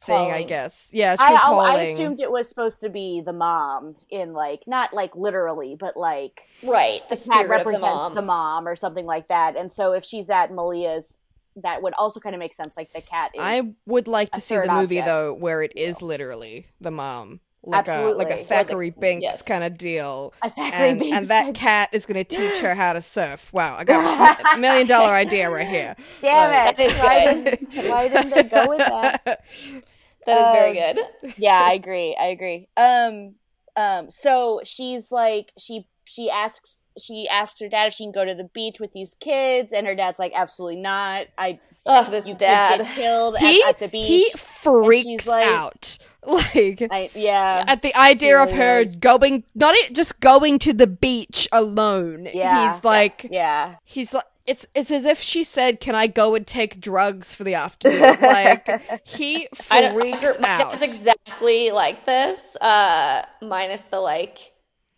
Speaker 1: thing. I guess, yeah, true
Speaker 2: I, I,
Speaker 1: calling.
Speaker 2: I assumed it was supposed to be the mom in like not like literally, but like
Speaker 3: Right, the
Speaker 2: cat
Speaker 3: represents of the
Speaker 2: represents
Speaker 3: mom.
Speaker 2: mom or something like that. And so if she's at Malia's, that would also kind of make sense. Like the cat is.
Speaker 1: I would like to see the movie
Speaker 2: object.
Speaker 1: though, where it is literally the mom, like a like a Thackery Binx
Speaker 3: yes.
Speaker 1: kind of deal,
Speaker 2: a Thackery
Speaker 1: and
Speaker 2: Binx
Speaker 1: and that cat is going to teach her how to surf. Wow, I got a million dollar idea right here.
Speaker 2: Damn
Speaker 1: Like-
Speaker 2: it!
Speaker 3: That is
Speaker 2: why, didn't, why didn't they go with that?
Speaker 3: That is very
Speaker 2: Um,
Speaker 3: good.
Speaker 2: yeah, I agree. I agree. Um, um, so she's like, she she asks she asks her dad if she can go to the beach with these kids, and her dad's like, absolutely not. I
Speaker 3: Oh, this
Speaker 2: you
Speaker 3: dad.
Speaker 2: get killed
Speaker 1: he
Speaker 2: at, at the beach.
Speaker 1: he freaks
Speaker 2: like-
Speaker 1: out like
Speaker 2: I, yeah,
Speaker 1: at the idea of her
Speaker 2: is.
Speaker 1: going not just going to the beach alone.
Speaker 2: Yeah.
Speaker 1: He's like
Speaker 2: yeah.
Speaker 1: he's like it's it's as if she said, "Can I go and take drugs for the afternoon?" like he
Speaker 3: I
Speaker 1: freaks
Speaker 3: my
Speaker 1: out.
Speaker 3: dad's exactly like this, uh, minus the like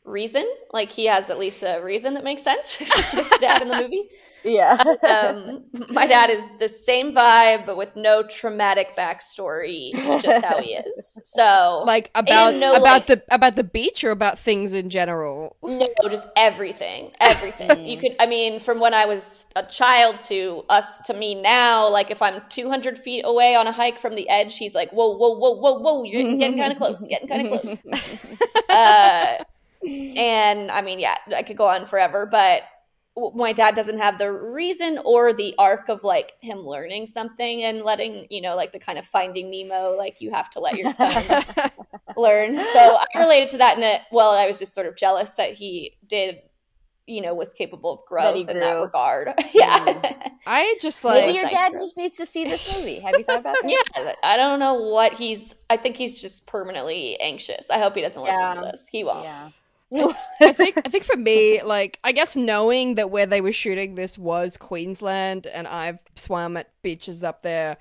Speaker 3: reason. Like he has at least a reason that makes sense. this dad in the movie.
Speaker 2: Yeah.
Speaker 3: Um, my dad is the same vibe, but with no traumatic backstory. It's just how he is. So,
Speaker 1: like about
Speaker 3: no,
Speaker 1: about
Speaker 3: like-
Speaker 1: the about the beach or about things in general.
Speaker 3: no, just everything, everything. you could, I mean, from when I was a child to us to me now. Like, if I'm 200 feet away on a hike from the edge, he's like, "Whoa, whoa, whoa, whoa, whoa! You're getting kind of close, getting kind of close." uh, and I mean, yeah, I could go on forever, but my dad doesn't have the reason or the arc of like him learning something and letting you know like the kind of finding nemo like you have to let your son learn so i related to that in a well i was just sort of jealous that he did you know was capable of growth
Speaker 2: he
Speaker 3: in that regard mm. yeah
Speaker 1: I just
Speaker 2: Maybe
Speaker 1: like
Speaker 3: was
Speaker 2: your
Speaker 3: nice
Speaker 2: dad
Speaker 3: him.
Speaker 2: just needs to see this movie. Have you thought about that?
Speaker 3: yeah i don't know what he's i think he's just permanently anxious i hope he doesn't listen
Speaker 2: Yeah.
Speaker 3: to this he won't
Speaker 2: Yeah.
Speaker 1: I think I think for me, like I guess knowing that where they were shooting this was Queensland, and I've swam at beaches up there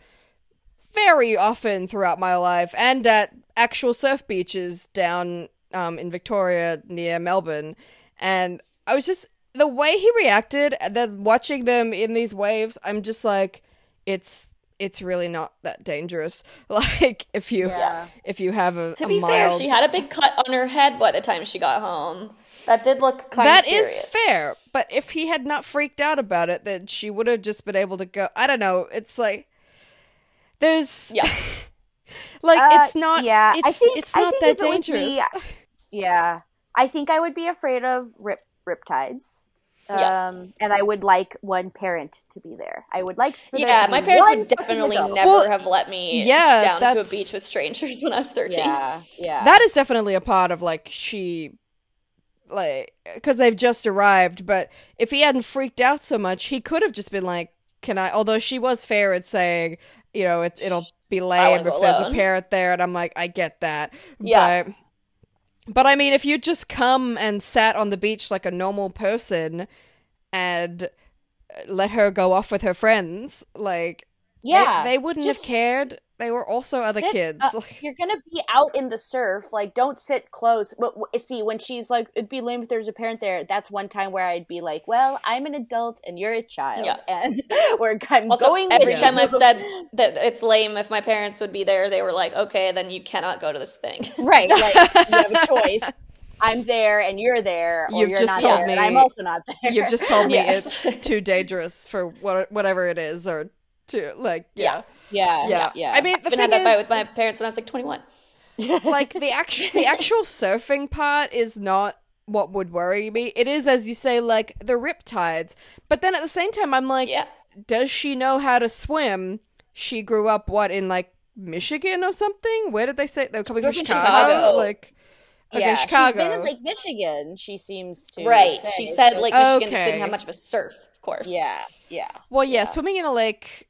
Speaker 1: very often throughout my life, and at actual surf beaches down um, in Victoria near Melbourne, and I was just the way he reacted, and then watching them in these waves, I'm just like, it's it's really not that dangerous. Like if you
Speaker 2: Yeah.
Speaker 1: if you have a
Speaker 3: to
Speaker 1: a
Speaker 3: be fair she had a big cut on her head by the time she got home that did look kind
Speaker 1: That is fair, but if he had not freaked out about it, then she would have just been able to go. I don't know. It's like there's
Speaker 3: Yeah.
Speaker 1: like
Speaker 2: Uh,
Speaker 1: it's not.
Speaker 2: yeah, I
Speaker 1: it's
Speaker 2: think-
Speaker 1: it's
Speaker 2: I
Speaker 1: not
Speaker 2: think
Speaker 1: that
Speaker 2: if it was
Speaker 1: dangerous.
Speaker 2: me, Yeah. I think I would be afraid of rip riptides.
Speaker 3: Yeah.
Speaker 2: Um, and I would like one parent to be there. I would like
Speaker 3: Yeah, my parents would definitely never
Speaker 1: Well,
Speaker 3: have let me
Speaker 1: yeah,
Speaker 3: down to a beach with strangers when I was 13.
Speaker 2: Yeah, yeah.
Speaker 1: That is definitely a part of like she like because they've just arrived but if he hadn't freaked out so much he could have just been like can i although she was fair at saying you know it, it'll be lame if
Speaker 3: go
Speaker 1: there's a parent there and i'm like i get that
Speaker 3: Yeah.
Speaker 1: but but i mean if you just come and sat on the beach like a normal person and uh, let her go off with her friends like they-
Speaker 2: yeah.
Speaker 1: they, wouldn't
Speaker 2: just
Speaker 1: have cared they were also other
Speaker 2: sit
Speaker 1: kids
Speaker 2: up. Uh, you're gonna be out in the surf. Like, don't sit close. But see, when she's like, "It'd be lame if there's a parent there." That's one time where I'd be like, "Well, I'm an adult and you're a child,
Speaker 3: Yeah.
Speaker 2: and we're I'm
Speaker 3: Also,
Speaker 2: going."
Speaker 3: every
Speaker 2: with
Speaker 3: time
Speaker 2: you."
Speaker 3: I've said that it's lame if my parents would be there, they were like, okay, then you cannot go to this thing.
Speaker 2: right, like you have a choice. I'm there and you're there, or
Speaker 1: You've
Speaker 2: you're
Speaker 1: just
Speaker 2: not
Speaker 1: told
Speaker 2: there,
Speaker 1: me-
Speaker 2: I'm also not there.
Speaker 1: You've just told me
Speaker 3: Yes.
Speaker 1: it's too dangerous for what, whatever it is, or to like, yeah,
Speaker 2: yeah,
Speaker 1: yeah.
Speaker 2: yeah. yeah.
Speaker 1: I mean, the
Speaker 3: I've been
Speaker 1: thing
Speaker 3: had that fight with my parents when I was like 21.
Speaker 1: like the actual the actual surfing part is not what would worry me. It is, as you say, like the riptides. But then at the same time, I'm like,
Speaker 3: Yeah.
Speaker 1: does she know how to swim? She grew up what in like Michigan or something? Where did they say they were coming
Speaker 3: Grew
Speaker 1: from?
Speaker 3: up in
Speaker 1: Chicago?
Speaker 3: Chicago.
Speaker 1: Like, okay,
Speaker 2: yeah,
Speaker 1: Chicago.
Speaker 2: She's been in Lake Michigan. She seems to
Speaker 3: Right.
Speaker 2: say,
Speaker 3: She said
Speaker 2: Lake
Speaker 3: like Michigan just didn't have much of a surf, of course.
Speaker 2: yeah, yeah.
Speaker 1: Well, yeah,
Speaker 2: Yeah.
Speaker 1: swimming in a lake.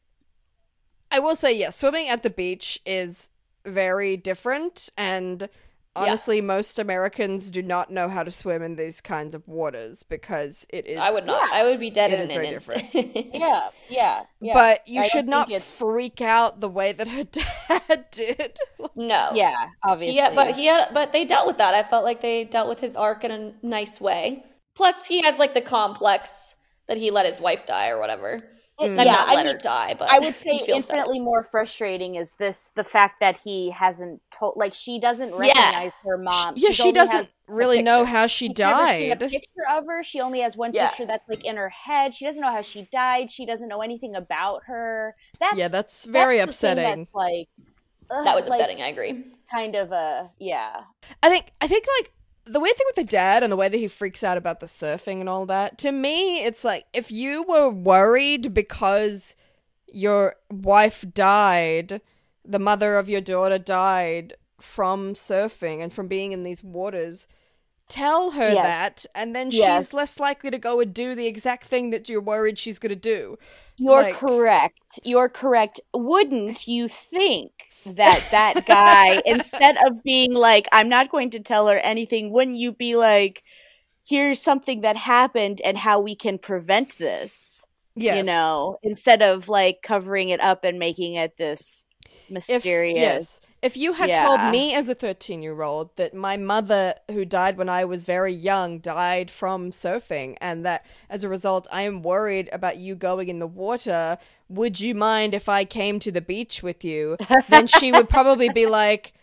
Speaker 1: I will say, yes, swimming at the beach is very different, and honestly, most Americans do not know how to swim in these kinds of waters because it is.
Speaker 3: I would not.
Speaker 2: Yeah.
Speaker 3: I would be dead
Speaker 1: It
Speaker 3: in
Speaker 1: is
Speaker 3: an
Speaker 1: very
Speaker 3: instant.
Speaker 2: Yeah, yeah, yeah.
Speaker 1: But you
Speaker 2: I
Speaker 1: should not
Speaker 2: it's-
Speaker 1: freak out the way that her dad did.
Speaker 3: No.
Speaker 2: Yeah, obviously.
Speaker 3: Yeah, but he had, but they dealt with that. I felt like they dealt with his arc in a nice way. Plus, he has like the complex that he let his wife die or whatever.
Speaker 2: It- mm.
Speaker 3: And
Speaker 2: yeah,
Speaker 3: not
Speaker 2: I
Speaker 3: let
Speaker 2: mean,
Speaker 3: her die, but
Speaker 2: I would say
Speaker 3: he feels sad.
Speaker 2: infinitely more frustrating is this the fact that he hasn't told like she doesn't recognize her mom.
Speaker 1: yeah, she doesn't really know how she
Speaker 2: She's never seen a
Speaker 1: died.
Speaker 2: picture of her. She only has one
Speaker 3: Yeah.
Speaker 2: picture that's like in her head. She doesn't know how she died. She doesn't know anything about her. That's
Speaker 1: Yeah, that's very
Speaker 2: the thing
Speaker 1: upsetting.
Speaker 2: That's like ugh,
Speaker 3: that was
Speaker 2: like,
Speaker 3: upsetting. I agree.
Speaker 2: kind of a yeah.
Speaker 1: I think I think like the weird thing with the dad and the way that he freaks out about the surfing and all that. To me, it's like if you were worried because your wife died, the mother of your daughter died from surfing and from being in these waters. Tell her
Speaker 2: Yes.
Speaker 1: that, and then
Speaker 2: Yes.
Speaker 1: she's less likely to go and do the exact thing that you're worried she's going to do.
Speaker 2: You're
Speaker 1: Like-
Speaker 2: correct. You're correct. Wouldn't you think that that guy, instead of being like, I'm not going to tell her anything, wouldn't you be like, here's something that happened and how we can prevent this?
Speaker 1: Yes.
Speaker 2: You know, instead of like covering it up and making it this
Speaker 1: if,
Speaker 2: mysterious.
Speaker 1: yes, if you had
Speaker 2: Yeah.
Speaker 1: told me as a 13 year old that my mother, who died when I was very young, died from surfing, and that as a result I am worried about you going in the water, would you mind if I came to the beach with you? then she would probably be like,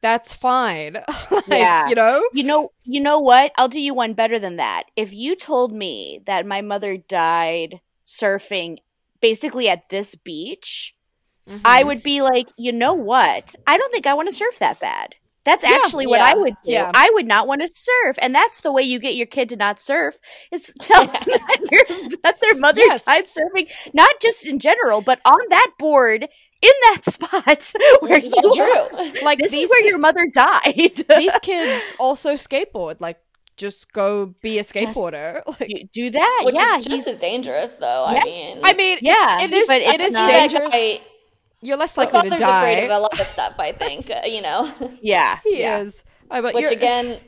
Speaker 1: that's fine. Like,
Speaker 2: Yeah.
Speaker 1: You know?
Speaker 2: You know, you know what? I'll do you one better than that. If you told me that my mother died surfing basically at this beach,
Speaker 1: Mm-hmm.
Speaker 2: I would be like, you know what? I don't think I want to surf that bad. That's
Speaker 1: Yeah.
Speaker 2: actually what
Speaker 3: Yeah.
Speaker 2: I would do.
Speaker 1: Yeah.
Speaker 2: I would not want to surf, and that's the way you get your kid to not surf is tell them that, your, that their mother
Speaker 1: Yes.
Speaker 2: died surfing, not just in general, but on that board in that spot where
Speaker 3: This is
Speaker 2: you
Speaker 3: true.
Speaker 1: Like
Speaker 2: This
Speaker 1: these,
Speaker 2: is where your mother died.
Speaker 1: these kids also skateboard. Like, just go be a skateboarder. Like,
Speaker 2: do that,
Speaker 3: Which
Speaker 2: yeah.
Speaker 3: is just
Speaker 2: he's-
Speaker 3: as dangerous, though.
Speaker 2: Yes.
Speaker 3: I mean,
Speaker 1: I mean,
Speaker 2: Yeah,
Speaker 1: it is.
Speaker 2: but
Speaker 1: It
Speaker 2: it's
Speaker 1: is dangerous.
Speaker 3: I-
Speaker 1: You're less
Speaker 3: my
Speaker 1: likely to
Speaker 3: father's
Speaker 1: die.
Speaker 3: afraid of a lot of stuff. I think uh, you know,
Speaker 2: yeah,
Speaker 1: He
Speaker 2: yeah.
Speaker 1: is. I bet
Speaker 3: which
Speaker 1: you're,
Speaker 3: again,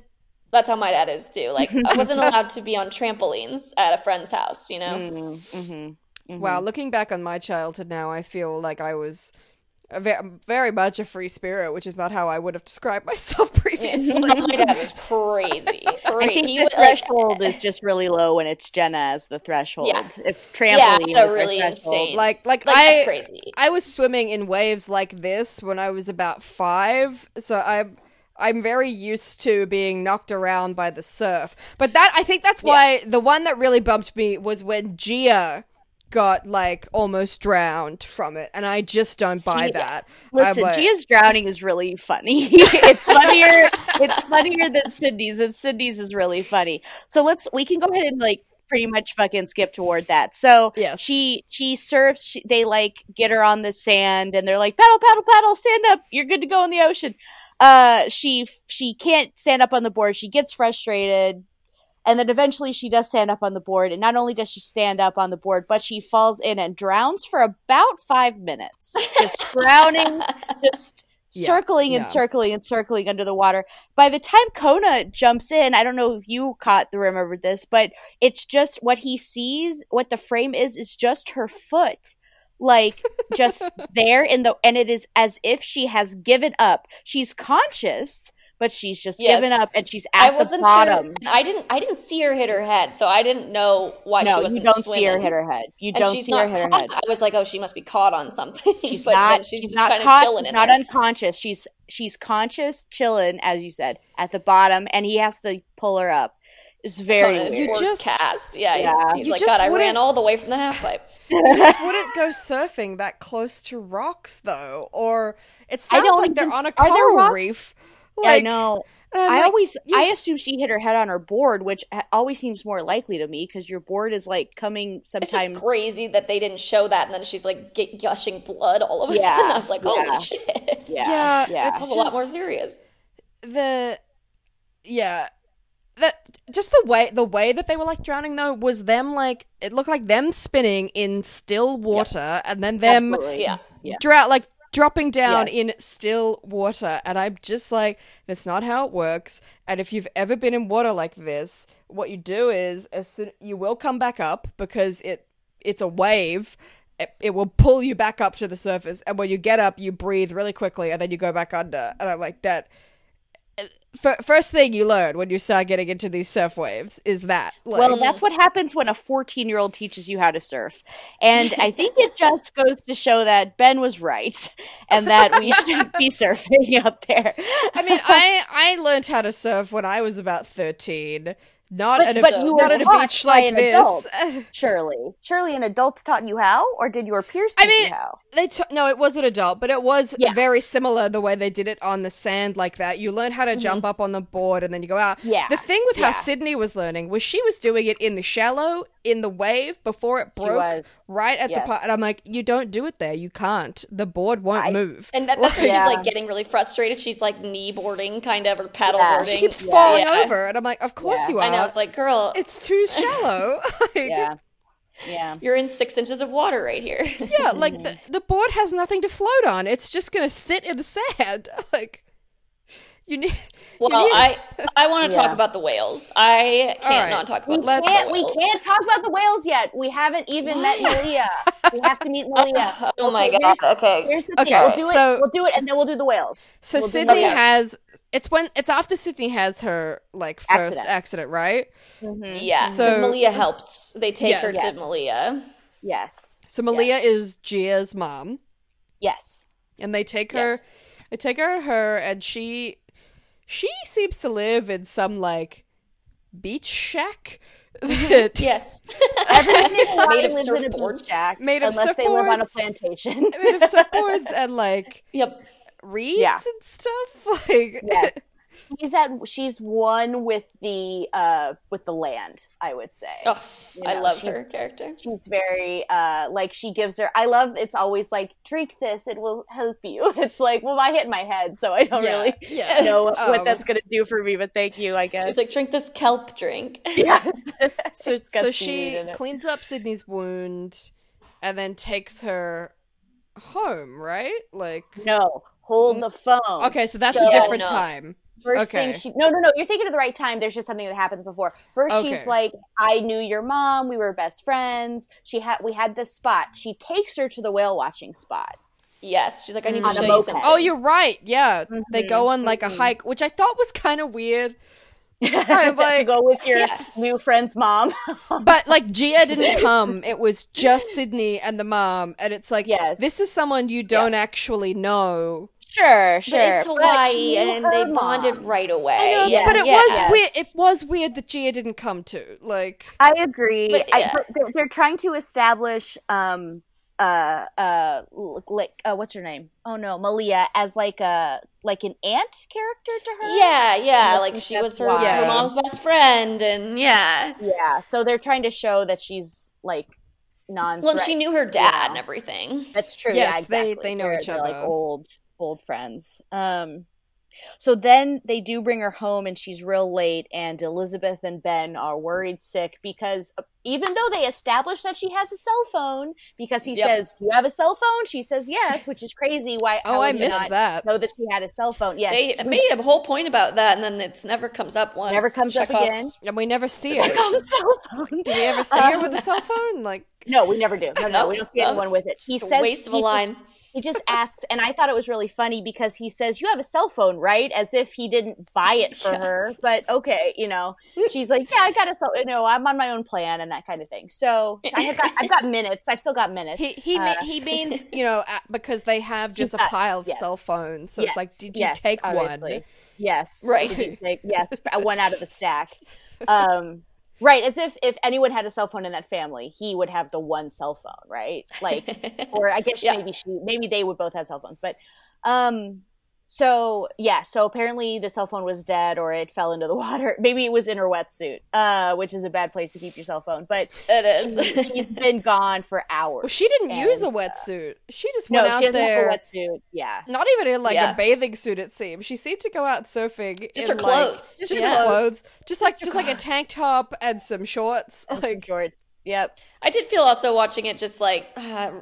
Speaker 3: that's how my dad is too. Like, I wasn't allowed to be on trampolines at a friend's house. You know,
Speaker 2: Mm, mhm, mhm.
Speaker 1: Wow, looking back on my childhood now, I feel like I was a ve- very much a free spirit, which is not how I would have described myself previously.
Speaker 3: my dad was crazy.
Speaker 2: I
Speaker 3: Cra-
Speaker 2: think
Speaker 3: he
Speaker 2: the
Speaker 3: would, like,
Speaker 2: threshold is just really low when it's Jenna as the threshold.
Speaker 3: Yeah.
Speaker 2: If
Speaker 3: Yeah,
Speaker 2: trampoline
Speaker 3: a
Speaker 2: is the
Speaker 3: really insane-
Speaker 1: like, like,
Speaker 3: like
Speaker 1: I,
Speaker 3: that's crazy.
Speaker 1: I was swimming in waves like this when I was about five, so I'm I'm very used to being knocked around by the surf. But that I think that's why the one that really bumped me was when Gia got like almost drowned from it, and I just don't buy
Speaker 2: Gia-
Speaker 1: that.
Speaker 2: Listen,
Speaker 1: like-
Speaker 2: Gia's drowning is really funny. it's funnier. it's funnier than Sydney's, and Sydney's is really funny. So let's we can go ahead and like pretty much fucking skip toward that. So
Speaker 1: Yes.
Speaker 2: she she surfs. She, they like get her on the sand, and they're like, paddle, paddle, paddle, stand up. You're good to go in the ocean. Uh, she she can't stand up on the board. She gets frustrated, and then eventually she does stand up on the board. And not only does she stand up on the board, but she falls in and drowns for about five minutes, just drowning, just
Speaker 1: Yeah,
Speaker 2: circling and
Speaker 1: yeah.
Speaker 2: circling and circling under the water. By the time Kona jumps in, I don't know if you caught the remembered this, but it's just what he sees, what the frame is, is just her foot. Like just there in the and it is as if she has given up. She's conscious, but she's just
Speaker 3: Yes.
Speaker 2: given up and she's
Speaker 3: I
Speaker 2: at the
Speaker 3: wasn't
Speaker 2: bottom.
Speaker 3: sure. I didn't. I didn't see her hit her head, so I didn't know why she wasn't
Speaker 2: you don't see her hit her head. You don't see her hit her head.
Speaker 3: I was like, oh, she must be caught on something.
Speaker 2: She's
Speaker 3: but
Speaker 2: not. She's,
Speaker 3: she's, just
Speaker 2: not
Speaker 3: kind
Speaker 2: caught.
Speaker 3: of chilling
Speaker 2: she's not
Speaker 3: there.
Speaker 2: unconscious. She's she's conscious, chilling, as you said, at the bottom, and he has to pull her up. It's very
Speaker 3: on his
Speaker 2: weird.
Speaker 1: You just-
Speaker 3: cast. Yeah,
Speaker 2: Yeah.
Speaker 3: he's
Speaker 1: You
Speaker 3: like,
Speaker 1: just
Speaker 3: God, I ran all the way from the half pipe.
Speaker 1: just wouldn't go surfing that close to rocks though, or it sounds
Speaker 2: don't
Speaker 1: like they're on a
Speaker 2: are there
Speaker 1: coral
Speaker 2: rocks?
Speaker 1: reef.
Speaker 2: Yeah, I know.
Speaker 1: and I'm like,
Speaker 2: always
Speaker 1: you-
Speaker 2: I assume she hit her head on her board, which always seems more likely to me because your board is like coming
Speaker 3: It's
Speaker 2: sometimes.
Speaker 3: just crazy that they didn't show that, and then she's like get gushing blood all of a
Speaker 2: Yeah,
Speaker 3: sudden. I was like, holy
Speaker 2: yeah.
Speaker 3: shit!
Speaker 2: Yeah,
Speaker 1: Yeah,
Speaker 2: yeah.
Speaker 1: it's
Speaker 3: That's a lot more serious.
Speaker 1: the yeah that just the way the way that they were like drowning though was them like it looked like them spinning in still water and then them
Speaker 2: Absolutely.
Speaker 3: Yeah.
Speaker 2: Yeah.
Speaker 1: dra- like dropping down in still water and i'm just like that's not how it works. And if you've ever been in water like this what you do is as soon you will come back up because it it's a wave. It, it will pull you back up to the surface and when you get up you breathe really quickly and then you go back under. And i'm like that f- first thing you learn when you start getting into these surf waves is that like,
Speaker 2: Well, that's what happens when a 14 year old teaches you how to surf. And I think it just goes to show that Ben was right and that we should be surfing up there.
Speaker 1: I mean, I I learned how to surf when I was about thirteen. Not
Speaker 2: But-
Speaker 1: at a
Speaker 2: but you
Speaker 1: not at a beach like
Speaker 2: an
Speaker 1: this.
Speaker 2: adult. Surely. Surely an adult taught you how? Or did your peers
Speaker 1: I
Speaker 2: teach
Speaker 1: mean,
Speaker 2: you how?
Speaker 1: they t- no, it was an adult, but it was
Speaker 2: Yeah.
Speaker 1: very similar the way they did it on the sand like that. You learn how to jump up on the board and then you go out.
Speaker 2: Mm-hmm. Yeah,
Speaker 1: The thing with
Speaker 2: yeah.
Speaker 1: how Sydney was learning was she was doing it in the shallow, in the wave before it
Speaker 2: She
Speaker 1: broke,
Speaker 2: was.
Speaker 1: right at the
Speaker 2: yes.
Speaker 1: part. And I'm like, you don't do it there. You can't. The board won't
Speaker 2: I-
Speaker 1: move.
Speaker 3: And that, that's where
Speaker 2: Yeah.
Speaker 3: she's like getting really frustrated. She's like knee boarding, kind of, or paddle
Speaker 2: Yeah.
Speaker 3: boarding.
Speaker 1: she keeps
Speaker 2: Yeah.
Speaker 1: falling
Speaker 3: Yeah.
Speaker 1: over, and I'm like, of course
Speaker 2: Yeah.
Speaker 1: you are.
Speaker 3: And I know. It's like, girl,
Speaker 1: it's too shallow. like,
Speaker 2: Yeah. Yeah.
Speaker 3: you're in six inches of water right here.
Speaker 1: Yeah, like mm-hmm. the, the board has nothing to float on. It's just gonna sit in the sand. Like you need.
Speaker 3: well,
Speaker 1: you need-
Speaker 3: I I want to talk about the whales. I can't
Speaker 1: right.
Speaker 3: not talk about
Speaker 1: Let's-
Speaker 3: the
Speaker 2: Can't, we can't talk about the whales yet. We haven't even met Malia. We have to meet Malia.
Speaker 3: Oh my
Speaker 2: Okay,
Speaker 3: god.
Speaker 2: here's-
Speaker 3: Okay.
Speaker 2: Here's the
Speaker 1: Okay,
Speaker 2: thing. We'll do
Speaker 1: so-
Speaker 2: it. We'll do it, and then we'll do the whales.
Speaker 1: so
Speaker 2: We'll
Speaker 1: Sydney
Speaker 2: Malia.
Speaker 1: has. It's when it's after Sydney has her like first accident,
Speaker 2: Accident.
Speaker 1: right? Mm-hmm.
Speaker 3: Yeah.
Speaker 1: So-
Speaker 3: Because Malia helps. They take her
Speaker 1: Yes.
Speaker 2: Yes.
Speaker 3: to Malia.
Speaker 2: Yes.
Speaker 1: So Malia
Speaker 2: Yes.
Speaker 1: is Gia's mom,
Speaker 2: Yes.
Speaker 1: and they take her.
Speaker 3: Yes.
Speaker 1: They take her to her, and she she seems to live in some like beach shack. that-
Speaker 3: Yes.
Speaker 2: Everyone in Hawaii
Speaker 3: Made of
Speaker 2: a beach
Speaker 3: surfboards.
Speaker 2: shack,
Speaker 1: Made of
Speaker 2: unless they live on a plantation.
Speaker 1: made of surfboards and like
Speaker 3: yep.
Speaker 1: reeds
Speaker 2: Yeah.
Speaker 1: and stuff. Like
Speaker 2: Yes. She's at she's one with the uh with the land. I would say.
Speaker 3: Oh,
Speaker 2: You
Speaker 3: I love her character.
Speaker 2: She's very uh like she gives her. I love. It's always like drink this. It will help you. It's like well, I hit my head, so I don't
Speaker 1: Yeah,
Speaker 2: really
Speaker 1: yeah.
Speaker 2: know
Speaker 1: Um,
Speaker 2: what that's gonna do for me. But thank you. I guess
Speaker 3: She's like, drink this kelp drink.
Speaker 2: Yes.
Speaker 1: So,
Speaker 2: It's got
Speaker 1: so she cleans up Sydney's wound and then takes her home, right? Like,
Speaker 2: no, hold the phone.
Speaker 1: okay, so that's
Speaker 2: So-
Speaker 1: a different
Speaker 3: No.
Speaker 1: time.
Speaker 2: First
Speaker 1: Okay.
Speaker 2: thing she no no no you're thinking of the right time. There's just something that happens before. First
Speaker 1: Okay.
Speaker 2: she's like, I knew your mom. We were best friends. She had we had this spot. She takes her to the whale watching spot.
Speaker 3: Yes. She's like, I need to
Speaker 2: On a
Speaker 3: show you something.
Speaker 1: Oh, you're right. Yeah, they
Speaker 2: Mhm,
Speaker 1: go on like a
Speaker 2: mhm.
Speaker 1: hike, which I thought was kind of weird. I'm
Speaker 2: to go with your
Speaker 3: Yeah.
Speaker 2: new friend's mom.
Speaker 1: But like Gia didn't come; it was just Sydney and the mom, and it's like,
Speaker 2: Yes.
Speaker 1: this is someone you don't actually know.
Speaker 2: Sure,
Speaker 3: But
Speaker 2: sure.
Speaker 3: it's
Speaker 2: But
Speaker 3: Hawaii,
Speaker 2: she
Speaker 3: and
Speaker 2: her
Speaker 3: they
Speaker 2: mom.
Speaker 3: bonded right away.
Speaker 1: I know,
Speaker 2: Yeah.
Speaker 1: but it
Speaker 3: Yeah.
Speaker 1: was
Speaker 3: Yeah.
Speaker 1: weird. It was weird that Gia didn't come to. Like,
Speaker 2: I agree.
Speaker 3: But,
Speaker 2: I, but they're, they're trying to establish um, uh uh like uh, what's her name? Oh no, Malia as like a like an aunt character to her.
Speaker 3: Yeah, yeah. Like she was her, her mom's best friend, and yeah.
Speaker 2: Yeah. So they're trying to show that she's like non.
Speaker 3: Well, she knew her dad
Speaker 2: Yeah.
Speaker 3: and everything.
Speaker 2: That's true.
Speaker 1: Yes,
Speaker 2: yeah,
Speaker 1: they-
Speaker 2: exactly.
Speaker 1: they know
Speaker 2: They're-
Speaker 1: each
Speaker 2: they're, Like old, old friends. Um, so then they do bring her home, and she's real late. And Elizabeth and Ben are worried sick because uh, even though they established that she has a cell phone, because he
Speaker 3: Yep.
Speaker 2: says, "Do you have a cell phone?" She says, "Yes," which is crazy. Why?
Speaker 1: Oh, I missed
Speaker 2: not
Speaker 1: that.
Speaker 2: Know that she had a cell phone. Yes,
Speaker 3: They made a whole point about that, and then it's never comes up once.
Speaker 2: Never comes up again.
Speaker 1: And we never see her.
Speaker 2: on cell phone.
Speaker 1: Do we ever see her
Speaker 2: Um,
Speaker 1: with a cell phone? Like,
Speaker 2: No, we never do. No, no,
Speaker 3: No,
Speaker 2: we don't see
Speaker 3: no.
Speaker 2: anyone with it. He
Speaker 3: Just a
Speaker 2: says
Speaker 3: waste of a
Speaker 2: he just-
Speaker 3: line.
Speaker 2: He just asks, and I thought it was really funny because he says, "You have a cell phone, right?" As if he didn't buy it for
Speaker 3: Yeah.
Speaker 2: her. But okay, you know, she's like, "Yeah, I got a cell. You know, I'm on my own plan and that kind of thing." So I have got, I've got minutes. I've still got minutes.
Speaker 1: he he
Speaker 2: Uh,
Speaker 1: he means you know because they have just a pile of
Speaker 2: yes.
Speaker 1: cell phones. So it's like, did you
Speaker 2: yes,
Speaker 1: take
Speaker 2: obviously.
Speaker 1: one?
Speaker 2: Yes,
Speaker 3: Right.
Speaker 2: Did you take- yes, one out of the stack. Um, right, as if if anyone had a cell phone in that family, he would have the one cell phone, right? Like or I guess
Speaker 3: Yeah.
Speaker 2: maybe she maybe they would both have cell phones. But um so yeah, so apparently the cell phone was dead or it fell into the water. Maybe it was in her wetsuit, uh, which is a bad place to keep your cell phone. But
Speaker 3: it is.
Speaker 2: She, she's been gone for hours.
Speaker 1: Well, she didn't use a
Speaker 2: uh,
Speaker 1: wetsuit. She just
Speaker 2: No,
Speaker 1: went
Speaker 2: she
Speaker 1: out
Speaker 2: doesn't
Speaker 1: there.
Speaker 2: have a wetsuit. Yeah.
Speaker 1: Not even in like
Speaker 3: Yeah.
Speaker 1: a bathing suit. It seemed she seemed to go out surfing.
Speaker 3: Just
Speaker 1: in,
Speaker 3: her
Speaker 1: like-
Speaker 3: clothes.
Speaker 1: just
Speaker 3: Yeah.
Speaker 1: her clothes. Just like
Speaker 2: her
Speaker 1: just like a tank top and some shorts.
Speaker 2: And some
Speaker 1: Like
Speaker 2: shorts. Yep.
Speaker 3: I did feel also watching it just like uh,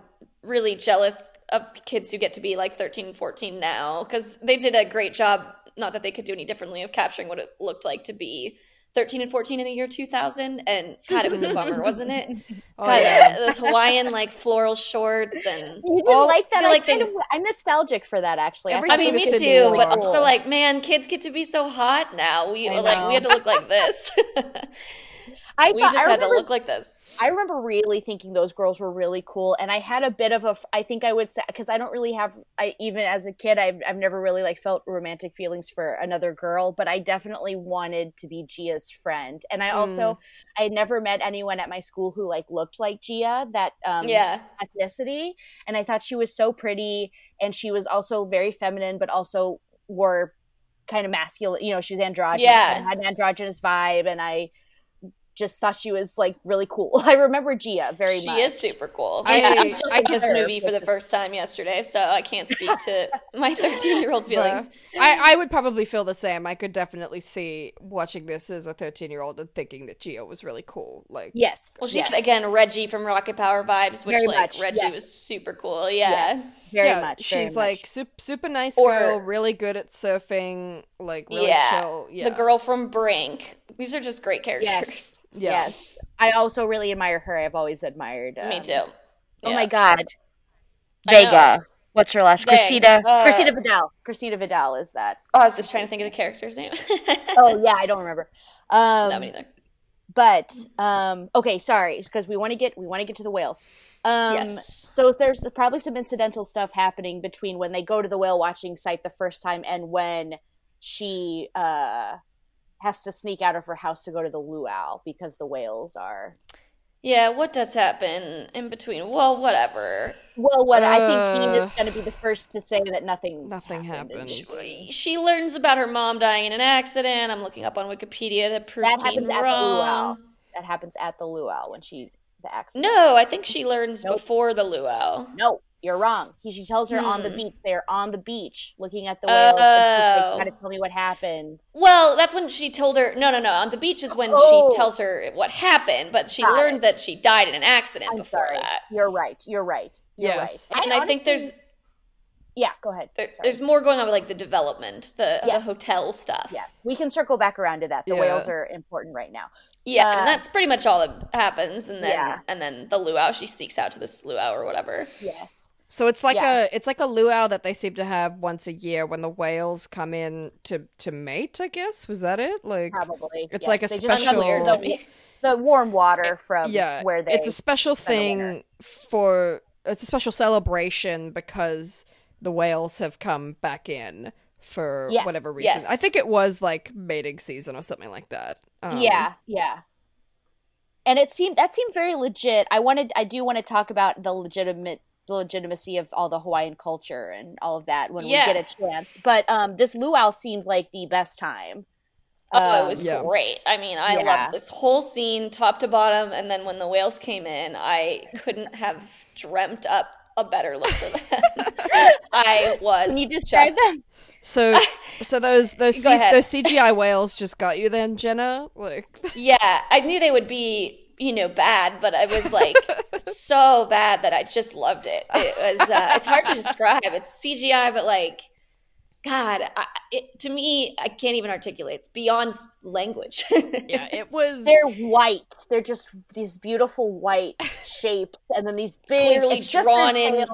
Speaker 3: really jealous of kids who get to be like 13 and 14 now because they did a great job, not that they could do any differently, of capturing what it looked like to be 13 and 14 in the year 2000. And God, it was a bummer, wasn't it?
Speaker 1: oh
Speaker 3: God,
Speaker 1: yeah.
Speaker 3: Uh, those Hawaiian like floral shorts and.
Speaker 2: You didn't like that?
Speaker 3: feel
Speaker 2: I
Speaker 3: like
Speaker 2: kind
Speaker 3: they-
Speaker 2: of, I'm nostalgic for that actually.
Speaker 1: Everything
Speaker 3: I mean, me too,
Speaker 2: really
Speaker 3: but
Speaker 2: cool.
Speaker 3: also like, man, kids get to be so hot now. We
Speaker 2: I
Speaker 3: like we had to look like this.
Speaker 2: I
Speaker 3: we
Speaker 2: thought
Speaker 3: just
Speaker 2: I
Speaker 3: had to
Speaker 2: remember
Speaker 3: look like this.
Speaker 2: I remember really thinking those girls were really cool, and I had a bit of a. I think I would say because I don't really have. I even as a kid, I've I've never really like felt romantic feelings for another girl, but I definitely wanted to be Gia's friend, and I also I had never met anyone at my school who like looked like Gia that um,
Speaker 3: Yeah.
Speaker 2: ethnicity, and I thought she was so pretty, and she was also very feminine, but also wore kind of masculine. You know, she was androgynous,
Speaker 3: Yeah.
Speaker 2: and had an androgynous vibe, and I just thought she was like really cool. I remember Gia very
Speaker 3: she
Speaker 2: much.
Speaker 3: She is super cool.
Speaker 1: I-
Speaker 3: I,
Speaker 1: I-
Speaker 3: I just saw this movie for the first time yesterday, so I can't speak to my 13 year old feelings.
Speaker 1: I, I would probably feel the same. I could definitely see watching this as a 13 year old and thinking that Gia was really cool. Like,
Speaker 2: Yes.
Speaker 3: Well, she
Speaker 2: yes,
Speaker 3: again Reggie from Rocket Power vibes, which
Speaker 2: Very
Speaker 3: like
Speaker 2: much,
Speaker 3: Reggie
Speaker 2: yes.
Speaker 3: was super cool. Yeah,
Speaker 2: very
Speaker 1: yeah,
Speaker 2: much. very
Speaker 1: she's
Speaker 2: much.
Speaker 1: like super, super nice
Speaker 3: Or-
Speaker 1: girl, really good at surfing, like really
Speaker 3: yeah.
Speaker 1: chill. Yeah,
Speaker 3: The girl from Brink. These are just great characters.
Speaker 1: Yeah.
Speaker 2: Yes. I also really admire her. I've always admired.
Speaker 3: Me
Speaker 2: um,
Speaker 3: too.
Speaker 2: Oh my God. Vega. What's her last?
Speaker 3: They-
Speaker 2: Christina.
Speaker 3: uh,
Speaker 2: Christina Vidal. Christina Vidal is that?
Speaker 3: Oh, I was just trying to think of the character's name.
Speaker 2: Oh yeah, I don't remember. Um,
Speaker 3: no, me neither.
Speaker 2: but um okay sorry It's because we want to get we want to get to the whales um
Speaker 3: Yes.
Speaker 2: so there's probably some incidental stuff happening between when they go to the whale watching site the first time and when she uh has to sneak out of her house to go to the luau because the whales are
Speaker 3: Yeah, what does happen in between? Well, whatever.
Speaker 2: well what i think Keen
Speaker 1: Uh,
Speaker 2: is going to be the first to say that nothing
Speaker 1: Nothing
Speaker 2: happened.
Speaker 1: happened.
Speaker 3: She learns about her mom dying in an accident. I'm looking up on Wikipedia to prove
Speaker 2: that
Speaker 3: Keaton
Speaker 2: happens at the
Speaker 3: wrong.
Speaker 2: luau that happens at the luau when she the accident
Speaker 3: No, I think she learns
Speaker 2: Nope.
Speaker 3: before the luau.
Speaker 2: No, you're wrong. He, she tells her on the
Speaker 3: Hmm.
Speaker 2: beach. They're on the beach looking at the whales.
Speaker 3: Oh.
Speaker 2: like, gotta tell me what happened.
Speaker 3: Well, that's when she told her. No, no, no. On the beach is when
Speaker 2: Oh.
Speaker 3: she tells her what happened, but she
Speaker 2: Got
Speaker 3: learned
Speaker 2: it.
Speaker 3: that she died in an accident
Speaker 2: I'm
Speaker 3: before
Speaker 2: sorry.
Speaker 3: that.
Speaker 2: You're right. You're right. You're
Speaker 1: Yes.
Speaker 2: right.
Speaker 3: And I, think there's
Speaker 2: yeah. Go ahead.
Speaker 3: there, there's more going on with like the development, the
Speaker 2: Yeah.
Speaker 3: the hotel stuff.
Speaker 2: yes. We can circle back around to that. The
Speaker 1: Yeah.
Speaker 2: whales are important right now.
Speaker 3: Yeah,
Speaker 2: Uh,
Speaker 3: and that's pretty much all that happens. And then
Speaker 2: Yeah.
Speaker 3: and then the luau, she sneaks out to this luau or whatever.
Speaker 2: Yes.
Speaker 1: So it's like
Speaker 2: Yeah.
Speaker 1: a it's like a luau that they seem to have once a year when the whales come in to to mate. I guess was that it? Like
Speaker 2: Probably.
Speaker 1: It's
Speaker 2: Yes.
Speaker 1: like a
Speaker 2: They
Speaker 1: special-
Speaker 3: weird
Speaker 2: the, the warm water from
Speaker 1: yeah,
Speaker 2: where they.
Speaker 1: it's a special
Speaker 2: spend the winter.
Speaker 1: thing for it's a special celebration because the whales have come back in for
Speaker 2: Yes.
Speaker 1: whatever reason.
Speaker 3: Yes.
Speaker 1: I think it was like mating season or something like that. Um,
Speaker 2: yeah. Yeah. And it seemed that seemed very legit. I wanted. I do want to talk about the legitimate the legitimacy of all the Hawaiian culture and all of that when
Speaker 3: Yeah.
Speaker 2: we get a chance. But um, this luau seemed like the best time.
Speaker 3: Oh,
Speaker 2: Um,
Speaker 3: it was
Speaker 1: Yeah.
Speaker 3: great. I mean, I
Speaker 2: Yeah.
Speaker 3: loved this whole scene top to bottom. And then when the whales came in, I couldn't have dreamt up a better look for them. I was
Speaker 2: Can you describe
Speaker 3: just
Speaker 2: them?
Speaker 1: So, so those those C- those CGI whales just got you then, Jenna. Like,
Speaker 3: Yeah, I knew they would be, you know, bad, but I was like so bad that I just loved it. It was. Uh, it's hard to describe. It's CGI, but like, God, I, it, to me, I can't even articulate. It's beyond language.
Speaker 1: yeah, it was.
Speaker 2: They're white. They're just these beautiful white shapes, and then these big,
Speaker 3: Clearly
Speaker 2: it's just their
Speaker 3: drawn in.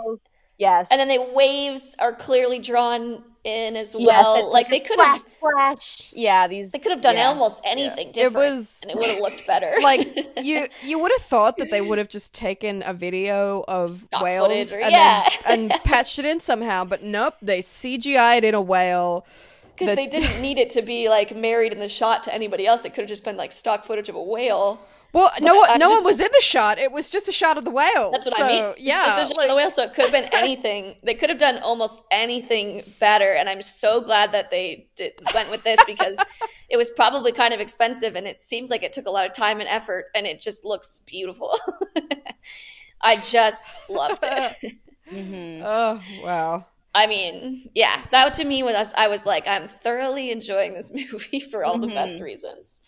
Speaker 2: Yes,
Speaker 3: and then the waves are clearly drawn in as well.
Speaker 2: it's
Speaker 3: like they could have,
Speaker 2: splash. Yeah, these
Speaker 3: they could have done
Speaker 2: yeah.
Speaker 3: almost anything
Speaker 1: It
Speaker 3: different,
Speaker 1: was-
Speaker 3: and it would have looked better.
Speaker 1: like you you would have thought that they would have just taken a video of
Speaker 3: Stock
Speaker 1: whales
Speaker 3: or-
Speaker 1: and,
Speaker 3: yeah.
Speaker 1: and patched it in somehow, but nope, they CGI'd in a whale.
Speaker 3: because
Speaker 1: that-
Speaker 3: they didn't need it to be like married in the shot to anybody else. It could have just been like stock footage of a whale.
Speaker 1: Well, no one,
Speaker 3: I
Speaker 1: no
Speaker 3: just-
Speaker 1: one was in the shot. It was just a shot of the whale.
Speaker 3: That's what
Speaker 1: So,
Speaker 3: I mean.
Speaker 1: Yeah,
Speaker 3: just a shot
Speaker 1: like-
Speaker 3: of the whale. So it could have been anything. they could have done almost anything better, and I'm so glad that they did, went with this because it was probably kind of expensive, and it seems like it took a lot of time and effort, and it just looks beautiful. I just loved it.
Speaker 2: Mhm.
Speaker 1: Oh wow.
Speaker 3: I mean, yeah, that to me was I was like, I'm thoroughly enjoying this movie for all the
Speaker 2: Mhm.
Speaker 3: best reasons.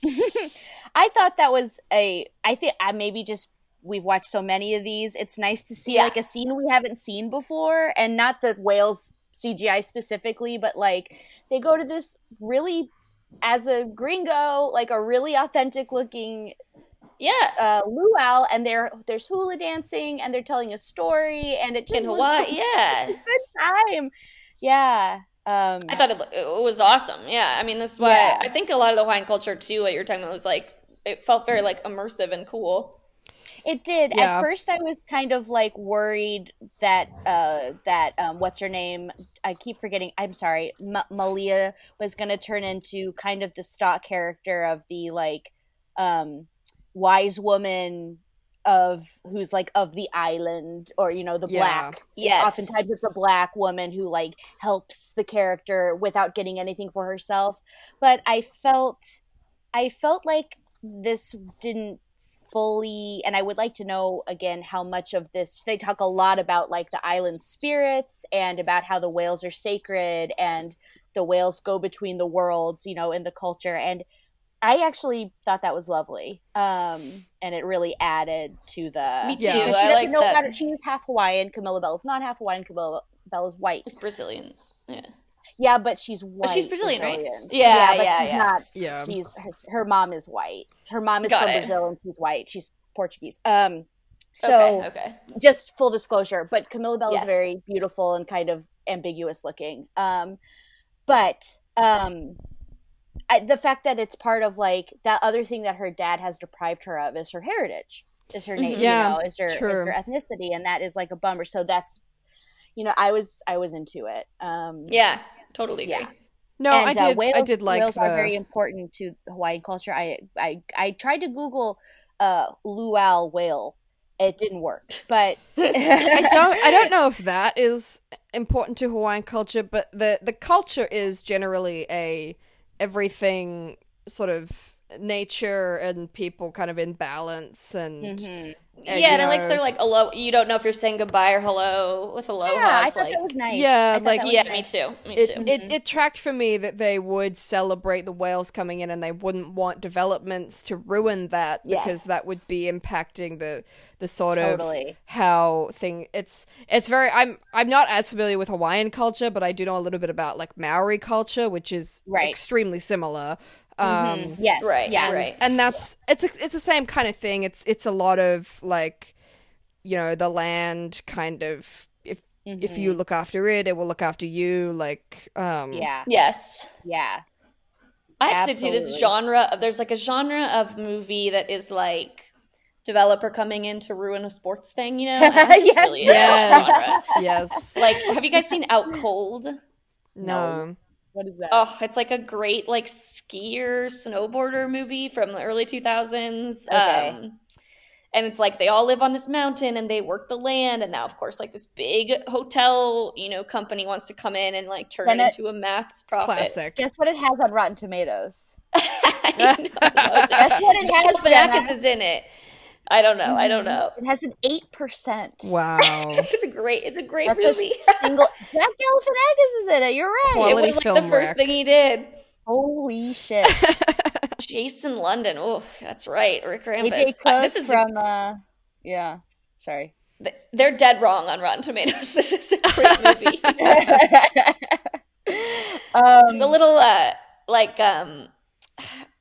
Speaker 2: I thought that was a. I think I maybe just we've watched so many of these. It's nice to see
Speaker 3: Yeah.
Speaker 2: like a scene we haven't seen before, and not the whales CGI specifically, but like they go to this really, as a gringo, like a really authentic looking
Speaker 3: Yeah,
Speaker 2: uh, luau, and there there's hula dancing, and they're telling a story, and it just
Speaker 3: in Hawaii,
Speaker 2: a
Speaker 3: yeah.
Speaker 2: good time. Yeah. Um,
Speaker 3: I thought it, it was awesome. Yeah, I mean, that's why
Speaker 2: Yeah.
Speaker 3: I think a lot of the Hawaiian culture too. What you're talking about was like it felt very like immersive and cool.
Speaker 2: It did.
Speaker 1: Yeah.
Speaker 2: At first, I was kind of like worried that uh, that um, what's her name? I keep forgetting. I'm sorry. M- Malia was going to turn into kind of the stock character of the like um, wise woman of who's like of the island, or you know the
Speaker 1: Yeah.
Speaker 2: black.
Speaker 3: Yes,
Speaker 2: Oftentimes, it's a black woman who like helps the character without getting anything for herself. But I felt, I felt like this didn't fully and i would like to know again how much of this they talk a lot about like the island spirits and about how the whales are sacred and the whales go between the worlds you know in the culture and i actually thought that was lovely um and it really added to the
Speaker 3: Me
Speaker 1: too.
Speaker 2: because
Speaker 3: I
Speaker 2: she doesn't
Speaker 3: like
Speaker 2: know
Speaker 3: that.
Speaker 2: how to she's half hawaiian camilla belle is not half hawaiian camilla belle is white
Speaker 3: it's Brazilian. Yeah,
Speaker 2: yeah but she's white
Speaker 3: she's Brazilian, right?
Speaker 2: Brazilian.
Speaker 3: Yeah, yeah,
Speaker 2: she's
Speaker 3: yeah.
Speaker 2: not
Speaker 1: Yeah.
Speaker 2: she's her, her mom is white. Her mom is
Speaker 3: Got
Speaker 2: from
Speaker 3: it.
Speaker 2: Brazil and she's white. She's Portuguese. Um so
Speaker 3: okay, okay.
Speaker 2: just full disclosure, but Camilla Belle
Speaker 3: Yes.
Speaker 2: is very beautiful and kind of ambiguous looking. Um but um I, the fact that it's part of like that other thing that her dad has deprived her of is her heritage. Is her name,
Speaker 3: Mhm.
Speaker 1: Yeah,
Speaker 2: you know, is her, is her ethnicity and that is like a bummer. So that's you know, I was I was into it. Um
Speaker 3: Yeah, totally agree.
Speaker 2: Yeah.
Speaker 1: No,
Speaker 2: and,
Speaker 1: I
Speaker 2: uh,
Speaker 1: did.
Speaker 2: whales,
Speaker 1: I did like
Speaker 2: whales
Speaker 1: the.
Speaker 2: are very important to Hawaiian culture. I I I tried to Google uh luau whale. It didn't work, but
Speaker 1: I don't. I don't know if that is important to Hawaiian culture, but the the culture is generally a everything sort of nature and people kind of in balance and.
Speaker 2: Mhm.
Speaker 1: and,
Speaker 3: yeah,
Speaker 1: you
Speaker 3: and I like
Speaker 1: know,
Speaker 3: they're like hello. You don't know if you're saying goodbye or hello with aloha.
Speaker 2: yeah, I thought
Speaker 3: like,
Speaker 2: that was nice.
Speaker 1: Yeah, like-
Speaker 3: yeah,
Speaker 2: nice.
Speaker 3: me too. Me
Speaker 1: it,
Speaker 3: too.
Speaker 1: it it tracked for me that they would celebrate the whales coming in and they wouldn't want developments to ruin that because
Speaker 2: Yes.
Speaker 1: that would be impacting the the sort
Speaker 2: Totally.
Speaker 1: of how thing it's it's very I'm I'm not as familiar with Hawaiian culture but I do know a little bit about like Maori culture which is
Speaker 2: Right.
Speaker 1: extremely similar um
Speaker 2: Mhm. Yes,
Speaker 3: Right,
Speaker 2: yeah,
Speaker 3: right.
Speaker 1: and that's it's it's the same kind of thing it's it's a lot of like you know the land kind of if if you look after it it will look after you like um
Speaker 2: Mm-hmm. Yeah,
Speaker 3: yes.
Speaker 2: yeah.
Speaker 3: I actually see this
Speaker 2: Absolutely.
Speaker 3: genre. There's like a genre of movie that is like developer coming in to ruin a sports thing. You know, And that's just
Speaker 2: Yes.
Speaker 3: really
Speaker 1: yes yes
Speaker 3: Like, have you guys seen Out Cold?
Speaker 1: no
Speaker 2: What is that?
Speaker 3: Oh, it's like a great like skier snowboarder movie from the early 2000s.
Speaker 2: Okay.
Speaker 3: Um, and it's like they all live on this mountain and they work the land and now of course like this big hotel you know company wants to come in and like turn
Speaker 2: And
Speaker 3: it
Speaker 2: it-
Speaker 3: into a mass profit
Speaker 1: Classic.
Speaker 2: Guess what it has on Rotten Tomatoes?
Speaker 3: I don't know.
Speaker 2: That's what it has,
Speaker 3: Galifianakis
Speaker 2: Jenna.
Speaker 3: is in it i don't know i don't know
Speaker 2: It has an eight percent.
Speaker 1: Wow.
Speaker 3: it's a great it's a great
Speaker 2: That's
Speaker 3: movie
Speaker 2: a single. Zach Galifianakis is in it. You're right.
Speaker 3: it was like the first
Speaker 1: wreck.
Speaker 3: thing he did
Speaker 2: Holy shit!
Speaker 3: jason london oh that's right rick
Speaker 2: AJ
Speaker 3: Rampus.
Speaker 2: Cook
Speaker 3: this is
Speaker 2: from. Uh, yeah. Sorry.
Speaker 3: they're dead wrong on rotten tomatoes this is a great movie
Speaker 2: um,
Speaker 3: it's a little uh like um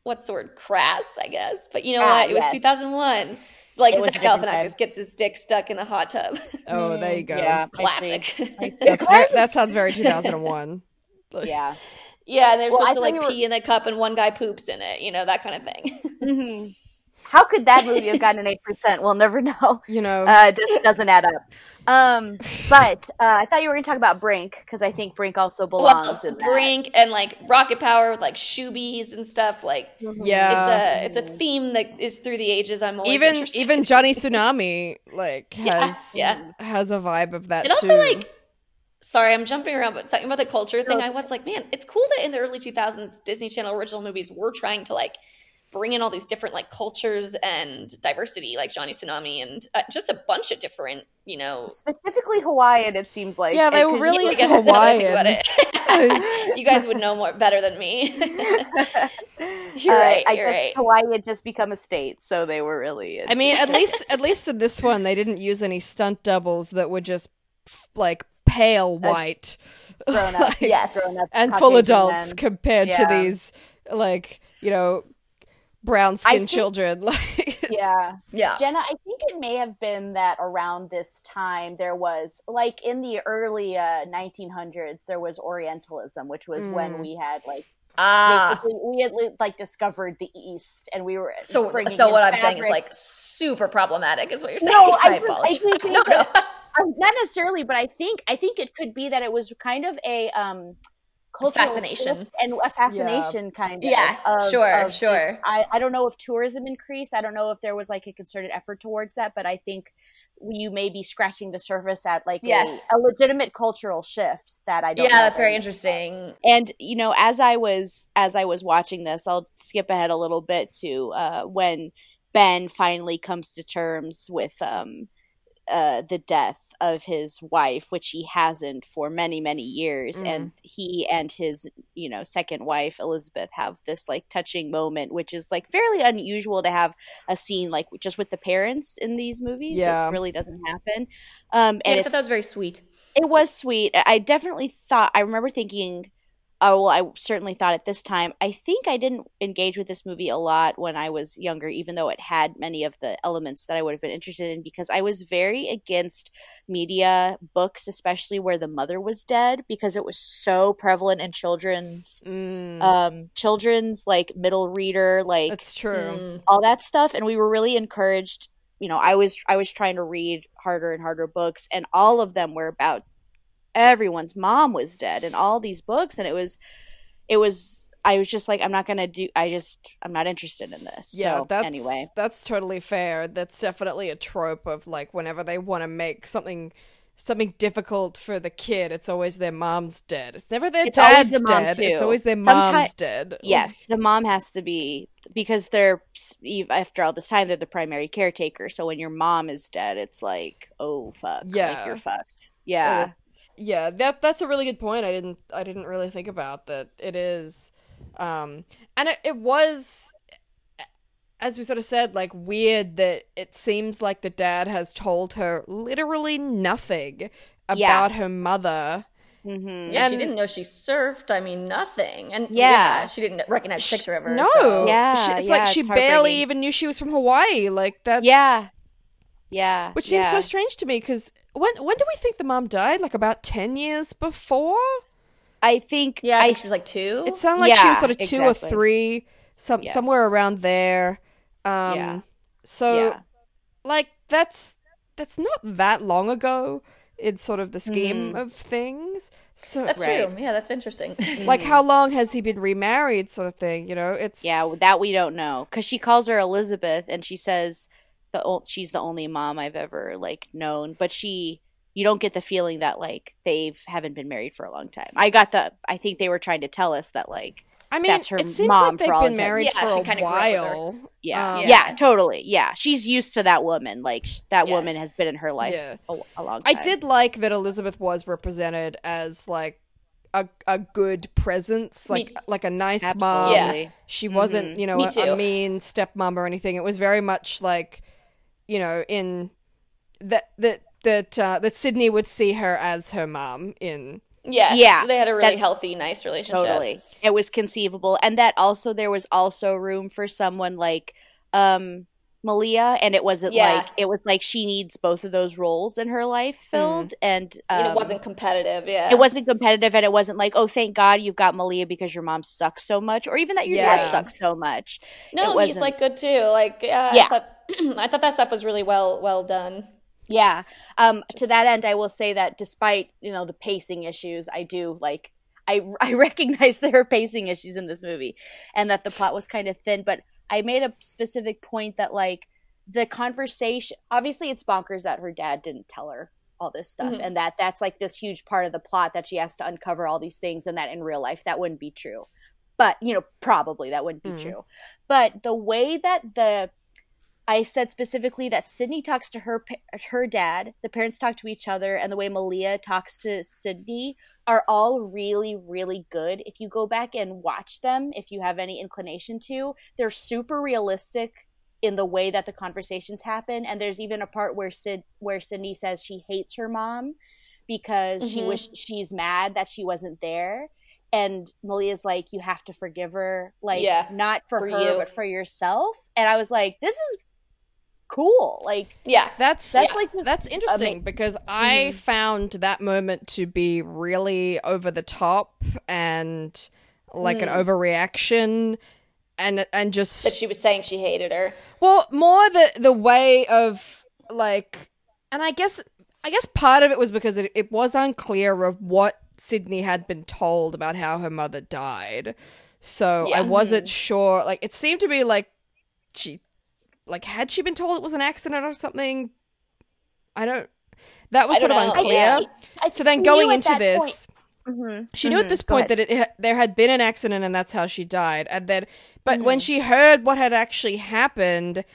Speaker 3: what's the word crass i guess but you know
Speaker 2: Ah,
Speaker 3: what it was 2001 like
Speaker 2: It was
Speaker 3: Zach
Speaker 2: a different time.
Speaker 3: Galifianakis gets his dick stuck in a hot tub
Speaker 1: oh, there you go.
Speaker 2: Yeah. I
Speaker 3: classic
Speaker 2: see. I see.
Speaker 1: That's very, that sounds very 2001.
Speaker 2: Yeah.
Speaker 3: yeah and they're
Speaker 2: Well, I
Speaker 3: supposed to like
Speaker 2: you were-
Speaker 3: pee in a cup and one guy poops in it you know that kind of thing
Speaker 2: hmm How could that movie have gotten an eight percent? We'll never know.
Speaker 1: You know,
Speaker 2: Uh, it just doesn't add up. Um, but uh, I thought you were going to talk about Brink because I think Brink also belongs
Speaker 3: well
Speaker 2: in that.
Speaker 3: brink and like rocket power with like shoobies and stuff like
Speaker 1: yeah.
Speaker 3: it's a it's a theme that is through the ages i'm always
Speaker 1: even
Speaker 3: interested
Speaker 1: even Johnny Tsunami like has
Speaker 3: Yeah, yeah.
Speaker 1: has a vibe of that
Speaker 3: It also like sorry, I'm jumping around, but talking about the culture thing, I was like, man, it's cool that in the early 2000s, Disney Channel original movies were trying to like bring in all these different like cultures and diversity, like Johnny Tsunami and uh, just a bunch of different, you know.
Speaker 2: specifically Hawaiian. It seems like
Speaker 1: Yeah, they
Speaker 2: and-
Speaker 1: were
Speaker 2: 'cause
Speaker 1: really
Speaker 2: you-
Speaker 3: I
Speaker 1: into
Speaker 3: guess now that I think about
Speaker 1: Hawaiian.
Speaker 3: it. you guys would know more better than me. You're
Speaker 2: Uh,
Speaker 3: right.
Speaker 2: I
Speaker 3: You're right.
Speaker 2: Hawaii had just become a state, so they were really.
Speaker 1: I mean, at least at least in this one, they didn't use any stunt doubles that were just like pale white,
Speaker 2: grown up,
Speaker 1: like,
Speaker 3: Yes.
Speaker 2: grown up,
Speaker 1: and full adults
Speaker 2: men.
Speaker 1: compared to these like you know brown skinned children. Like,
Speaker 2: Yeah,
Speaker 3: yeah.
Speaker 2: Jenna, I think it may have been that around this time there was, like in the early uh, 1900s, there was Orientalism, which was when
Speaker 1: Mm.
Speaker 2: we had like
Speaker 3: Ah.
Speaker 2: basically we had like discovered the East, and we were
Speaker 3: So, so what I'm saying is like super problematic, is what you're saying.
Speaker 2: No, I
Speaker 3: I,
Speaker 2: think-
Speaker 3: no,
Speaker 2: that-
Speaker 3: no.
Speaker 2: Um, not necessarily, but I think I think it could be that it was kind of a um cultural
Speaker 3: Fascination.
Speaker 2: and a fascination kind of
Speaker 3: Yeah,
Speaker 2: of-
Speaker 3: sure,
Speaker 2: of-
Speaker 3: sure.
Speaker 2: I, I don't know if tourism increased. I don't know if there was like a concerted effort towards that, but I think you may be scratching the surface at like a-
Speaker 3: Yes.
Speaker 2: a, legitimate cultural shift that I don't
Speaker 3: Yeah, that's very interesting.
Speaker 2: And you know, as I was as I was watching this, I'll skip ahead a little bit to uh, when Ben finally comes to terms with um, uh, the death of his wife, which he hasn't for many many years,
Speaker 1: Mm.
Speaker 2: and he and his you know second wife Elizabeth have this like touching moment, which is like fairly unusual to have a scene like just with the parents in these movies.
Speaker 1: Yeah.
Speaker 2: it really doesn't happen. Um,
Speaker 3: Yeah,
Speaker 2: and
Speaker 3: I thought that was very sweet.
Speaker 2: it was sweet. I definitely thought. I remember thinking. Oh well, I certainly thought at this time. I think I didn't engage with this movie a lot when I was younger, even though it had many of the elements that I would have been interested in. Because I was very against media books, especially where the mother was dead, because it was so prevalent in children's,
Speaker 1: Mm,
Speaker 2: um, children's like middle reader, like
Speaker 1: that's true.
Speaker 3: Mm.
Speaker 2: all that stuff and we were really encouraged you know i was i was trying to read harder and harder books and all of them were about everyone's mom was dead in all these books and it was it was i was just like i'm not gonna do i just i'm not interested in this
Speaker 1: Yeah,
Speaker 2: so
Speaker 1: that's
Speaker 2: anyway
Speaker 1: that's totally fair. That's definitely a trope of like whenever they want to make something something difficult for the kid, it's always their mom's dead. It's never their
Speaker 2: It's
Speaker 1: dad's
Speaker 2: the mom,
Speaker 1: dead.
Speaker 2: too.
Speaker 1: It's always their
Speaker 2: Someti-
Speaker 1: mom's dead.
Speaker 2: yes the mom has to be because they're after all this time they're the primary caretaker so when your mom is dead it's like oh fuck
Speaker 1: Yeah.
Speaker 2: like you're fucked yeah
Speaker 1: yeah that that's a really good point i didn't i didn't really think about that it is um and it, it was as we sort of said like weird that it seems like the dad has told her literally nothing about
Speaker 2: Yeah.
Speaker 1: her mother
Speaker 2: hmm
Speaker 3: Yeah, she didn't know she surfed. I mean, nothing. And
Speaker 2: Yeah.
Speaker 3: yeah, she didn't recognize a picture of her.
Speaker 1: no
Speaker 3: so-
Speaker 2: Yeah,
Speaker 1: She- it's
Speaker 2: yeah,
Speaker 1: like she
Speaker 2: it's
Speaker 1: barely even knew she was from hawaii like that's
Speaker 2: yeah yeah
Speaker 1: which seems so strange to me because when when do we think the mom died like about 10 years before
Speaker 2: I think
Speaker 3: Yeah, I
Speaker 2: I
Speaker 3: think she was like two.
Speaker 1: It sounded like she was sort of two
Speaker 2: exactly.
Speaker 1: or three, some
Speaker 2: Yes.
Speaker 1: somewhere around there. Um,
Speaker 2: Yeah.
Speaker 1: So,
Speaker 2: yeah.
Speaker 1: like, that's that's not that long ago in sort of the scheme
Speaker 2: Mhm.
Speaker 1: of things. So,
Speaker 3: That's
Speaker 2: Right.
Speaker 3: true. Yeah, that's interesting.
Speaker 1: like, how long has he been remarried? Sort of thing. You know, it's
Speaker 2: Yeah, that we don't know because she calls her Elizabeth and she says the o- she's the only mom I've ever like known, but she you don't get the feeling that like they've haven't been married for a long time. I got the I think they were trying to tell us that like
Speaker 1: I mean,
Speaker 2: That's her
Speaker 1: it seems
Speaker 2: mom
Speaker 1: like they've
Speaker 2: all
Speaker 1: been married
Speaker 3: Yeah, she
Speaker 1: for a
Speaker 3: kinda grew up with her.
Speaker 1: while.
Speaker 2: yeah,
Speaker 1: Um,
Speaker 2: yeah,
Speaker 3: Yeah.
Speaker 2: totally, yeah. She's used to that woman. Like sh- that
Speaker 3: Yes.
Speaker 2: woman has been in her life
Speaker 1: Yeah.
Speaker 2: a, a long time.
Speaker 1: I did like that Elizabeth was represented as like a a good presence, like
Speaker 3: Me-
Speaker 1: like a nice mom.
Speaker 3: Yeah.
Speaker 1: She wasn't,
Speaker 2: Mm-hmm.
Speaker 1: you know, a, a mean stepmom or anything. It was very much like, you know, in that that that uh, that Sydney would see her as her mom in.
Speaker 3: Yes.
Speaker 2: Yeah,
Speaker 3: They had a really
Speaker 2: that-
Speaker 3: healthy, nice relationship.
Speaker 2: Totally. It was conceivable. And that also there was also room for someone like um Malia and it wasn't
Speaker 3: Yeah.
Speaker 2: like it was like she needs both of those roles in her life filled and um,
Speaker 3: And it wasn't competitive. Yeah.
Speaker 2: it wasn't competitive and it wasn't like oh thank god you've got Malia because your mom sucks so much or even that your
Speaker 1: Yeah.
Speaker 2: dad sucks so much.
Speaker 3: No,
Speaker 2: it
Speaker 3: he's like good too. Like yeah,
Speaker 2: Yeah.
Speaker 3: I thought, I thought that stuff was really well well done.
Speaker 2: Yeah. Um to that end I will say that despite, you know, the pacing issues, I do like I I recognize there are pacing issues in this movie and that the plot was kind of thin, but I made a specific point that like the conversation obviously it's bonkers that her dad didn't tell her all this stuff
Speaker 3: Mhm.
Speaker 2: and that that's like this huge part of the plot that she has to uncover all these things and that in real life that wouldn't be true. But, you know, probably that wouldn't be
Speaker 1: Mhm.
Speaker 2: true. But the way that the I said specifically that Sydney talks to her her dad, the parents talk to each other, and the way Malia talks to Sydney are all really, really good. If you go back and watch them, if you have any inclination to, they're super realistic in the way that the conversations happen. And there's even a part where Sid where Sydney says she hates her mom because she
Speaker 3: Mhm.
Speaker 2: wish she's mad that she wasn't there. And Malia's like, you have to forgive her, like
Speaker 3: Yeah,
Speaker 2: not for,
Speaker 3: for
Speaker 2: her,
Speaker 3: you.
Speaker 2: but for yourself. And I was like, this is cool. Like
Speaker 3: Yeah.
Speaker 1: That's
Speaker 2: That's
Speaker 1: that's
Speaker 2: like the-
Speaker 1: that's interesting because I found that moment to be really over the top and like an
Speaker 2: Mm.
Speaker 1: overreaction and and just
Speaker 3: That she was saying she hated her.
Speaker 1: Well, more the the way of like, and I guess I guess part of it was because it, it was unclear of what Sydney had been told about how her mother died. So I wasn't sure. Like, it seemed to be like she, like, had she been told it was an accident or something? I don't. That was
Speaker 3: I
Speaker 1: sort of
Speaker 3: know.
Speaker 1: unclear.
Speaker 3: Yeah.
Speaker 2: I
Speaker 1: So then going into this,
Speaker 2: point- Mhm,
Speaker 1: she knew at
Speaker 2: mhm,
Speaker 1: this point that it there had been an accident and that's how she died. And then, but when
Speaker 2: Mhm.
Speaker 1: she heard what had actually happened,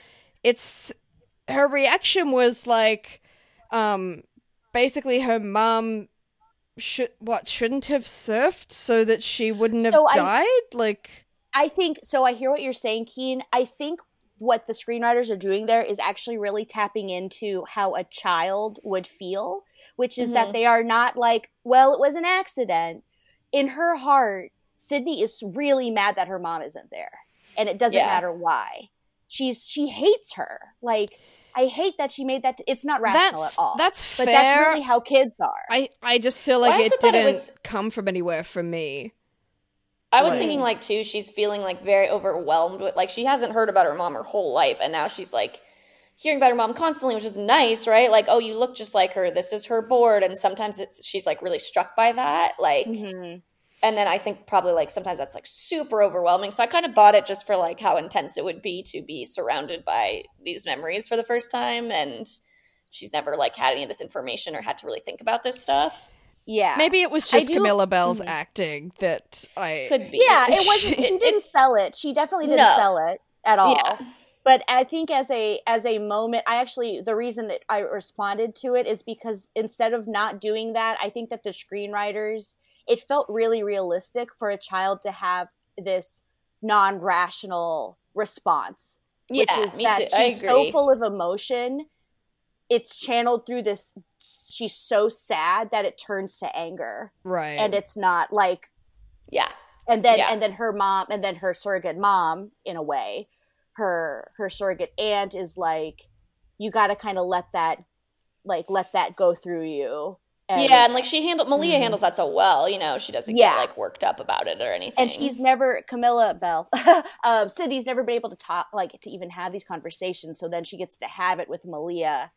Speaker 1: it's her reaction was like, um, basically her mom should what shouldn't have surfed so that she wouldn't have
Speaker 2: So I-
Speaker 1: died. Like,
Speaker 2: I think so. I hear what you're saying, Keen. I think what the screenwriters are doing there is actually really tapping into how a child would feel, which is that
Speaker 3: Mhm.
Speaker 2: they are not like, well, it was an accident. In her heart, Sydney is really mad that her mom isn't there, and it doesn't
Speaker 3: Yeah.
Speaker 2: matter why. She's she hates her. Like I hate that she made that. It's not rational
Speaker 1: that's
Speaker 2: at all.
Speaker 1: that's
Speaker 2: but
Speaker 1: fair.
Speaker 2: that's really how kids are.
Speaker 1: I I just feel like it didn't
Speaker 3: was-
Speaker 1: come from anywhere for me.
Speaker 3: I was
Speaker 1: Right.
Speaker 3: thinking like too, she's feeling like very overwhelmed with like she hasn't heard about her mom her whole life, and now she's like hearing about her mom constantly, which is nice, right? Like, oh, you look just like her. This is her board, and sometimes it's she's like really struck by that, like.
Speaker 2: Mhm.
Speaker 3: And then I think probably like sometimes that's like super overwhelming. So I kind of bought it just for like how intense it would be to be surrounded by these memories for the first time, and she's never like had any of this information or had to really think about this stuff.
Speaker 2: Yeah,
Speaker 1: Maybe it was just
Speaker 2: do-
Speaker 1: Camilla Belle's
Speaker 2: Mhm.
Speaker 1: acting that I
Speaker 3: Could be.
Speaker 2: Yeah, it wasn't. She didn't sell it. She definitely didn't
Speaker 3: No.
Speaker 2: sell it at all.
Speaker 3: Yeah.
Speaker 2: But I think as a as a moment, I actually the reason that I responded to it is because instead of not doing that, I think that the screenwriters it felt really realistic for a child to have this non-rational response, which
Speaker 3: Yeah,
Speaker 2: is
Speaker 3: me
Speaker 2: that
Speaker 3: too. I
Speaker 2: she's
Speaker 3: agree.
Speaker 2: so full of emotion. It's channeled through this. She's so sad that it turns to anger,
Speaker 1: right.
Speaker 2: and it's not like
Speaker 3: yeah.
Speaker 2: and then
Speaker 3: Yeah.
Speaker 2: and then her mom and then her surrogate mom in a way her her surrogate aunt is like you got to kind of let that like let that go through you and,
Speaker 3: yeah, and like she handled Malia
Speaker 1: Mhm.
Speaker 3: handles that so well, you know, she doesn't
Speaker 2: Yeah.
Speaker 3: get like worked up about it or anything.
Speaker 2: and she's never camilla belle um sydney's never been able to talk like to even have these conversations so then she gets to have it with malia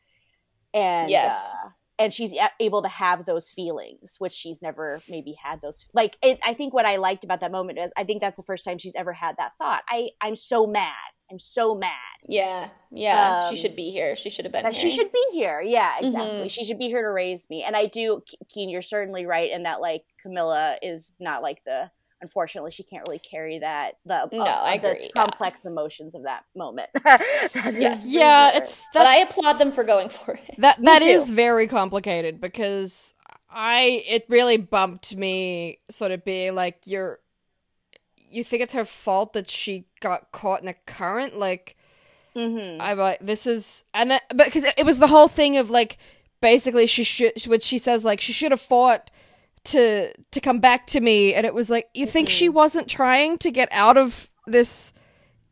Speaker 2: and
Speaker 3: Yes.
Speaker 2: uh, and she's able to have those feelings which she's never maybe had those like it, i think what i liked about that moment is i think that's the first time she's ever had that thought i i'm so mad i'm so mad
Speaker 3: Yeah, yeah.
Speaker 2: Um,
Speaker 3: she should be here. She should have been here.
Speaker 2: she should be here yeah exactly
Speaker 3: Mhm.
Speaker 2: she should be here to raise me and i do Ke- keen you're certainly right in that like camilla is not like the unfortunately she can't really carry that the
Speaker 3: No,
Speaker 2: uh,
Speaker 3: I
Speaker 2: the
Speaker 3: agree, yeah.
Speaker 2: complex emotions of that moment That
Speaker 3: Yes.
Speaker 1: Yeah,
Speaker 2: for sure.
Speaker 1: it's
Speaker 3: But I applaud them for going for it.
Speaker 1: That
Speaker 2: Me
Speaker 1: that
Speaker 2: too.
Speaker 1: is very complicated because I it really bumped me sort of being like you're you think it's her fault that she got caught in a current like
Speaker 2: Mhm.
Speaker 1: I'm like this is and then because it, it was the whole thing of like basically she should what she says like she should have fought to to come back to me and it was like you think she
Speaker 2: Mm-hmm.
Speaker 1: wasn't trying to get out of this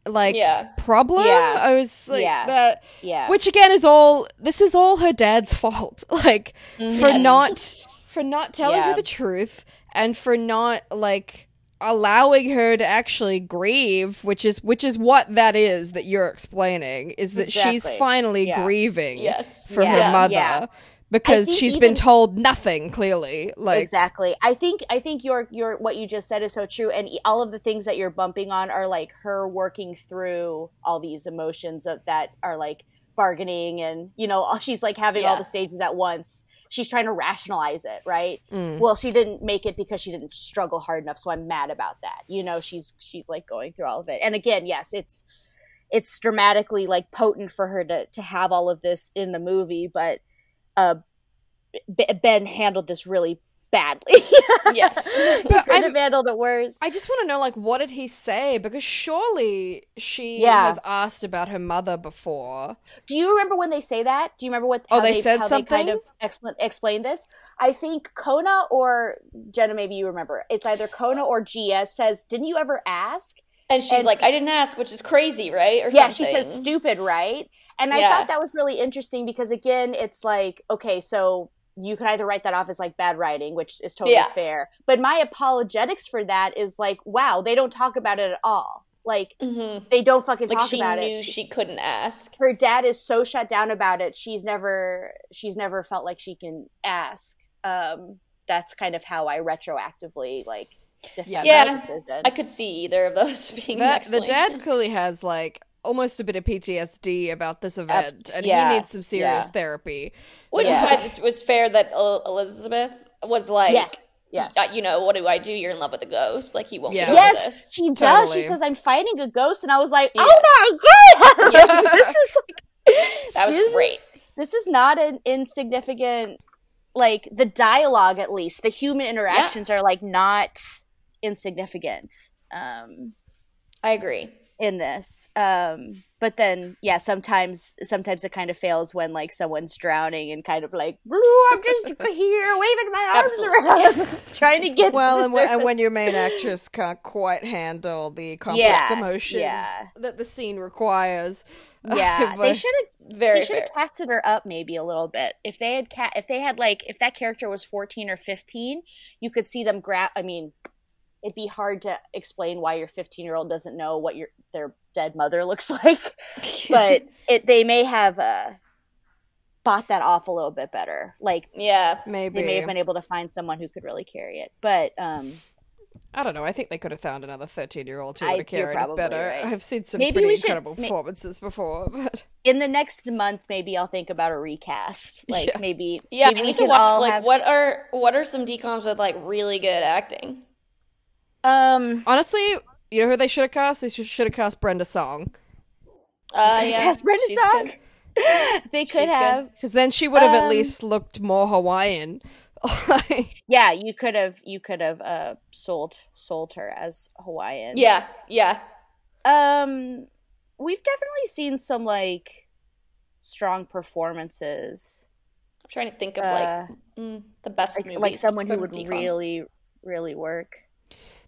Speaker 1: like
Speaker 3: Yeah.
Speaker 1: problem
Speaker 2: Yeah.
Speaker 1: I was like
Speaker 2: Yeah.
Speaker 1: that
Speaker 2: yeah
Speaker 1: which again is all this is all her dad's fault like for
Speaker 3: Yes.
Speaker 1: not for not telling
Speaker 2: Yeah.
Speaker 1: her the truth and for not like allowing her to actually grieve which is which is what that is that you're explaining is that she's finally
Speaker 2: Yeah.
Speaker 1: grieving
Speaker 3: Yes.
Speaker 1: for
Speaker 2: Yeah.
Speaker 1: her mother. Because she's
Speaker 2: even-
Speaker 1: been told nothing clearly like
Speaker 2: exactly. I think i think your your what you just said is so true and all of the things that you're bumping on are like her working through all these emotions of that are like bargaining and you know all- she's like having all the stages at once. She's trying to rationalize it right?
Speaker 1: Mm.
Speaker 2: well she didn't make it because she didn't struggle hard enough so i'm mad about that. You know she's she's like going through all of it. And again yes it's it's dramatically like potent for her to to have all of this in the movie but uh B- ben handled this really badly
Speaker 3: Yes.
Speaker 2: he
Speaker 1: But
Speaker 2: could
Speaker 1: I'm-
Speaker 2: have handled it worse
Speaker 1: I just want to know, like, what did he say? Because surely she
Speaker 2: Yeah.
Speaker 1: has asked about her mother before.
Speaker 2: do you remember when they say that do you remember what
Speaker 1: Oh,
Speaker 2: how
Speaker 1: they said
Speaker 2: how they kind
Speaker 1: something?
Speaker 2: of expl- explained this i think kona or jenna maybe you remember it's either kona or gia says didn't you ever ask
Speaker 3: And she's
Speaker 2: And-
Speaker 3: like, I didn't ask, which is crazy, right? Or
Speaker 2: yeah
Speaker 3: something.
Speaker 2: she says stupid right and i thought that was really interesting because again it's like okay so you can either write that off as like bad writing which is totally
Speaker 3: Yeah.
Speaker 2: fair but my apologetics for that is like wow they don't talk about it at all like
Speaker 3: Mhm.
Speaker 2: they don't fucking
Speaker 3: Like
Speaker 2: talk
Speaker 3: she
Speaker 2: about
Speaker 3: knew
Speaker 2: it
Speaker 3: she couldn't ask.
Speaker 2: her dad is so shut down about it she's never she's never felt like she can ask um that's kind of how i retroactively like defend
Speaker 1: Yeah,
Speaker 2: that
Speaker 3: that-
Speaker 2: decision
Speaker 3: I could see either of those being
Speaker 1: That, the dad
Speaker 3: explanation.
Speaker 1: clearly has, like, almost a bit of PTSD about this event, and
Speaker 2: yeah,
Speaker 1: he needs some serious
Speaker 2: yeah.
Speaker 1: therapy.
Speaker 3: Which
Speaker 2: Yeah.
Speaker 3: is why it was fair that Elizabeth was like,
Speaker 2: yes yes
Speaker 3: uh, you know, what do I do? You're in love with a ghost. Like, he won't
Speaker 1: Yeah.
Speaker 3: get
Speaker 2: yes
Speaker 3: this.
Speaker 2: she does she says i'm fighting a ghost and i was like
Speaker 3: Yes.
Speaker 2: oh my god
Speaker 3: Yeah.
Speaker 2: this is like
Speaker 3: that was
Speaker 2: this is-
Speaker 3: great.
Speaker 2: this is not an insignificant like the dialogue at least the human interactions are like not insignificant um
Speaker 3: I agree.
Speaker 2: In this um but then yeah sometimes sometimes it kind of fails when like someone's drowning and kind of like "Blue, i'm just here waving my arms
Speaker 3: Absolutely.
Speaker 2: around trying to get
Speaker 1: Well,
Speaker 2: to the
Speaker 1: and, when, and when your main actress can't quite handle the complex
Speaker 2: Yeah,
Speaker 1: emotions
Speaker 2: yeah.
Speaker 1: that the scene requires.
Speaker 2: yeah they
Speaker 1: but-
Speaker 2: should have
Speaker 3: Very
Speaker 2: they should have casted her up maybe a little bit if they had cat if they had like if that character was 14 or 15 you could see them grab i mean it'd be hard to explain why your 15 year old doesn't know what your their dead mother looks like but it they may have uh bought that off a little bit better like
Speaker 3: yeah.
Speaker 1: Maybe.
Speaker 2: they may have been able to find someone who could really carry it but um
Speaker 1: I don't know. I think they could have found another 13 year old who
Speaker 2: I-
Speaker 1: would have carried it better.
Speaker 2: right.
Speaker 1: I've seen some
Speaker 2: Maybe
Speaker 1: pretty
Speaker 2: we should-
Speaker 1: incredible
Speaker 2: may-
Speaker 1: performances before, but
Speaker 2: in the next month maybe i'll think about a recast like
Speaker 1: Yeah.
Speaker 2: maybe
Speaker 3: Yeah,
Speaker 2: maybe
Speaker 3: I
Speaker 2: we
Speaker 3: need to watch like
Speaker 2: have
Speaker 3: what are what are some decoms with like really good acting?
Speaker 2: Um
Speaker 1: honestly, you know who they should have cast? They should have cast Brenda Song.
Speaker 3: Uh
Speaker 2: They
Speaker 3: yeah.
Speaker 2: cast Brenda
Speaker 3: she's
Speaker 2: Song?
Speaker 3: good.
Speaker 2: they could
Speaker 3: good.
Speaker 2: have
Speaker 1: Because then she would have at
Speaker 2: Um,
Speaker 1: least looked more Hawaiian.
Speaker 2: Yeah you could have you could have uh sold sold her as hawaiian
Speaker 3: Yeah, yeah.
Speaker 2: um we've definitely seen some like strong performances
Speaker 3: I'm trying to think of
Speaker 2: Uh,
Speaker 3: like mm, the best
Speaker 2: like,
Speaker 3: movies.
Speaker 2: like someone who would
Speaker 3: decoms.
Speaker 2: really really work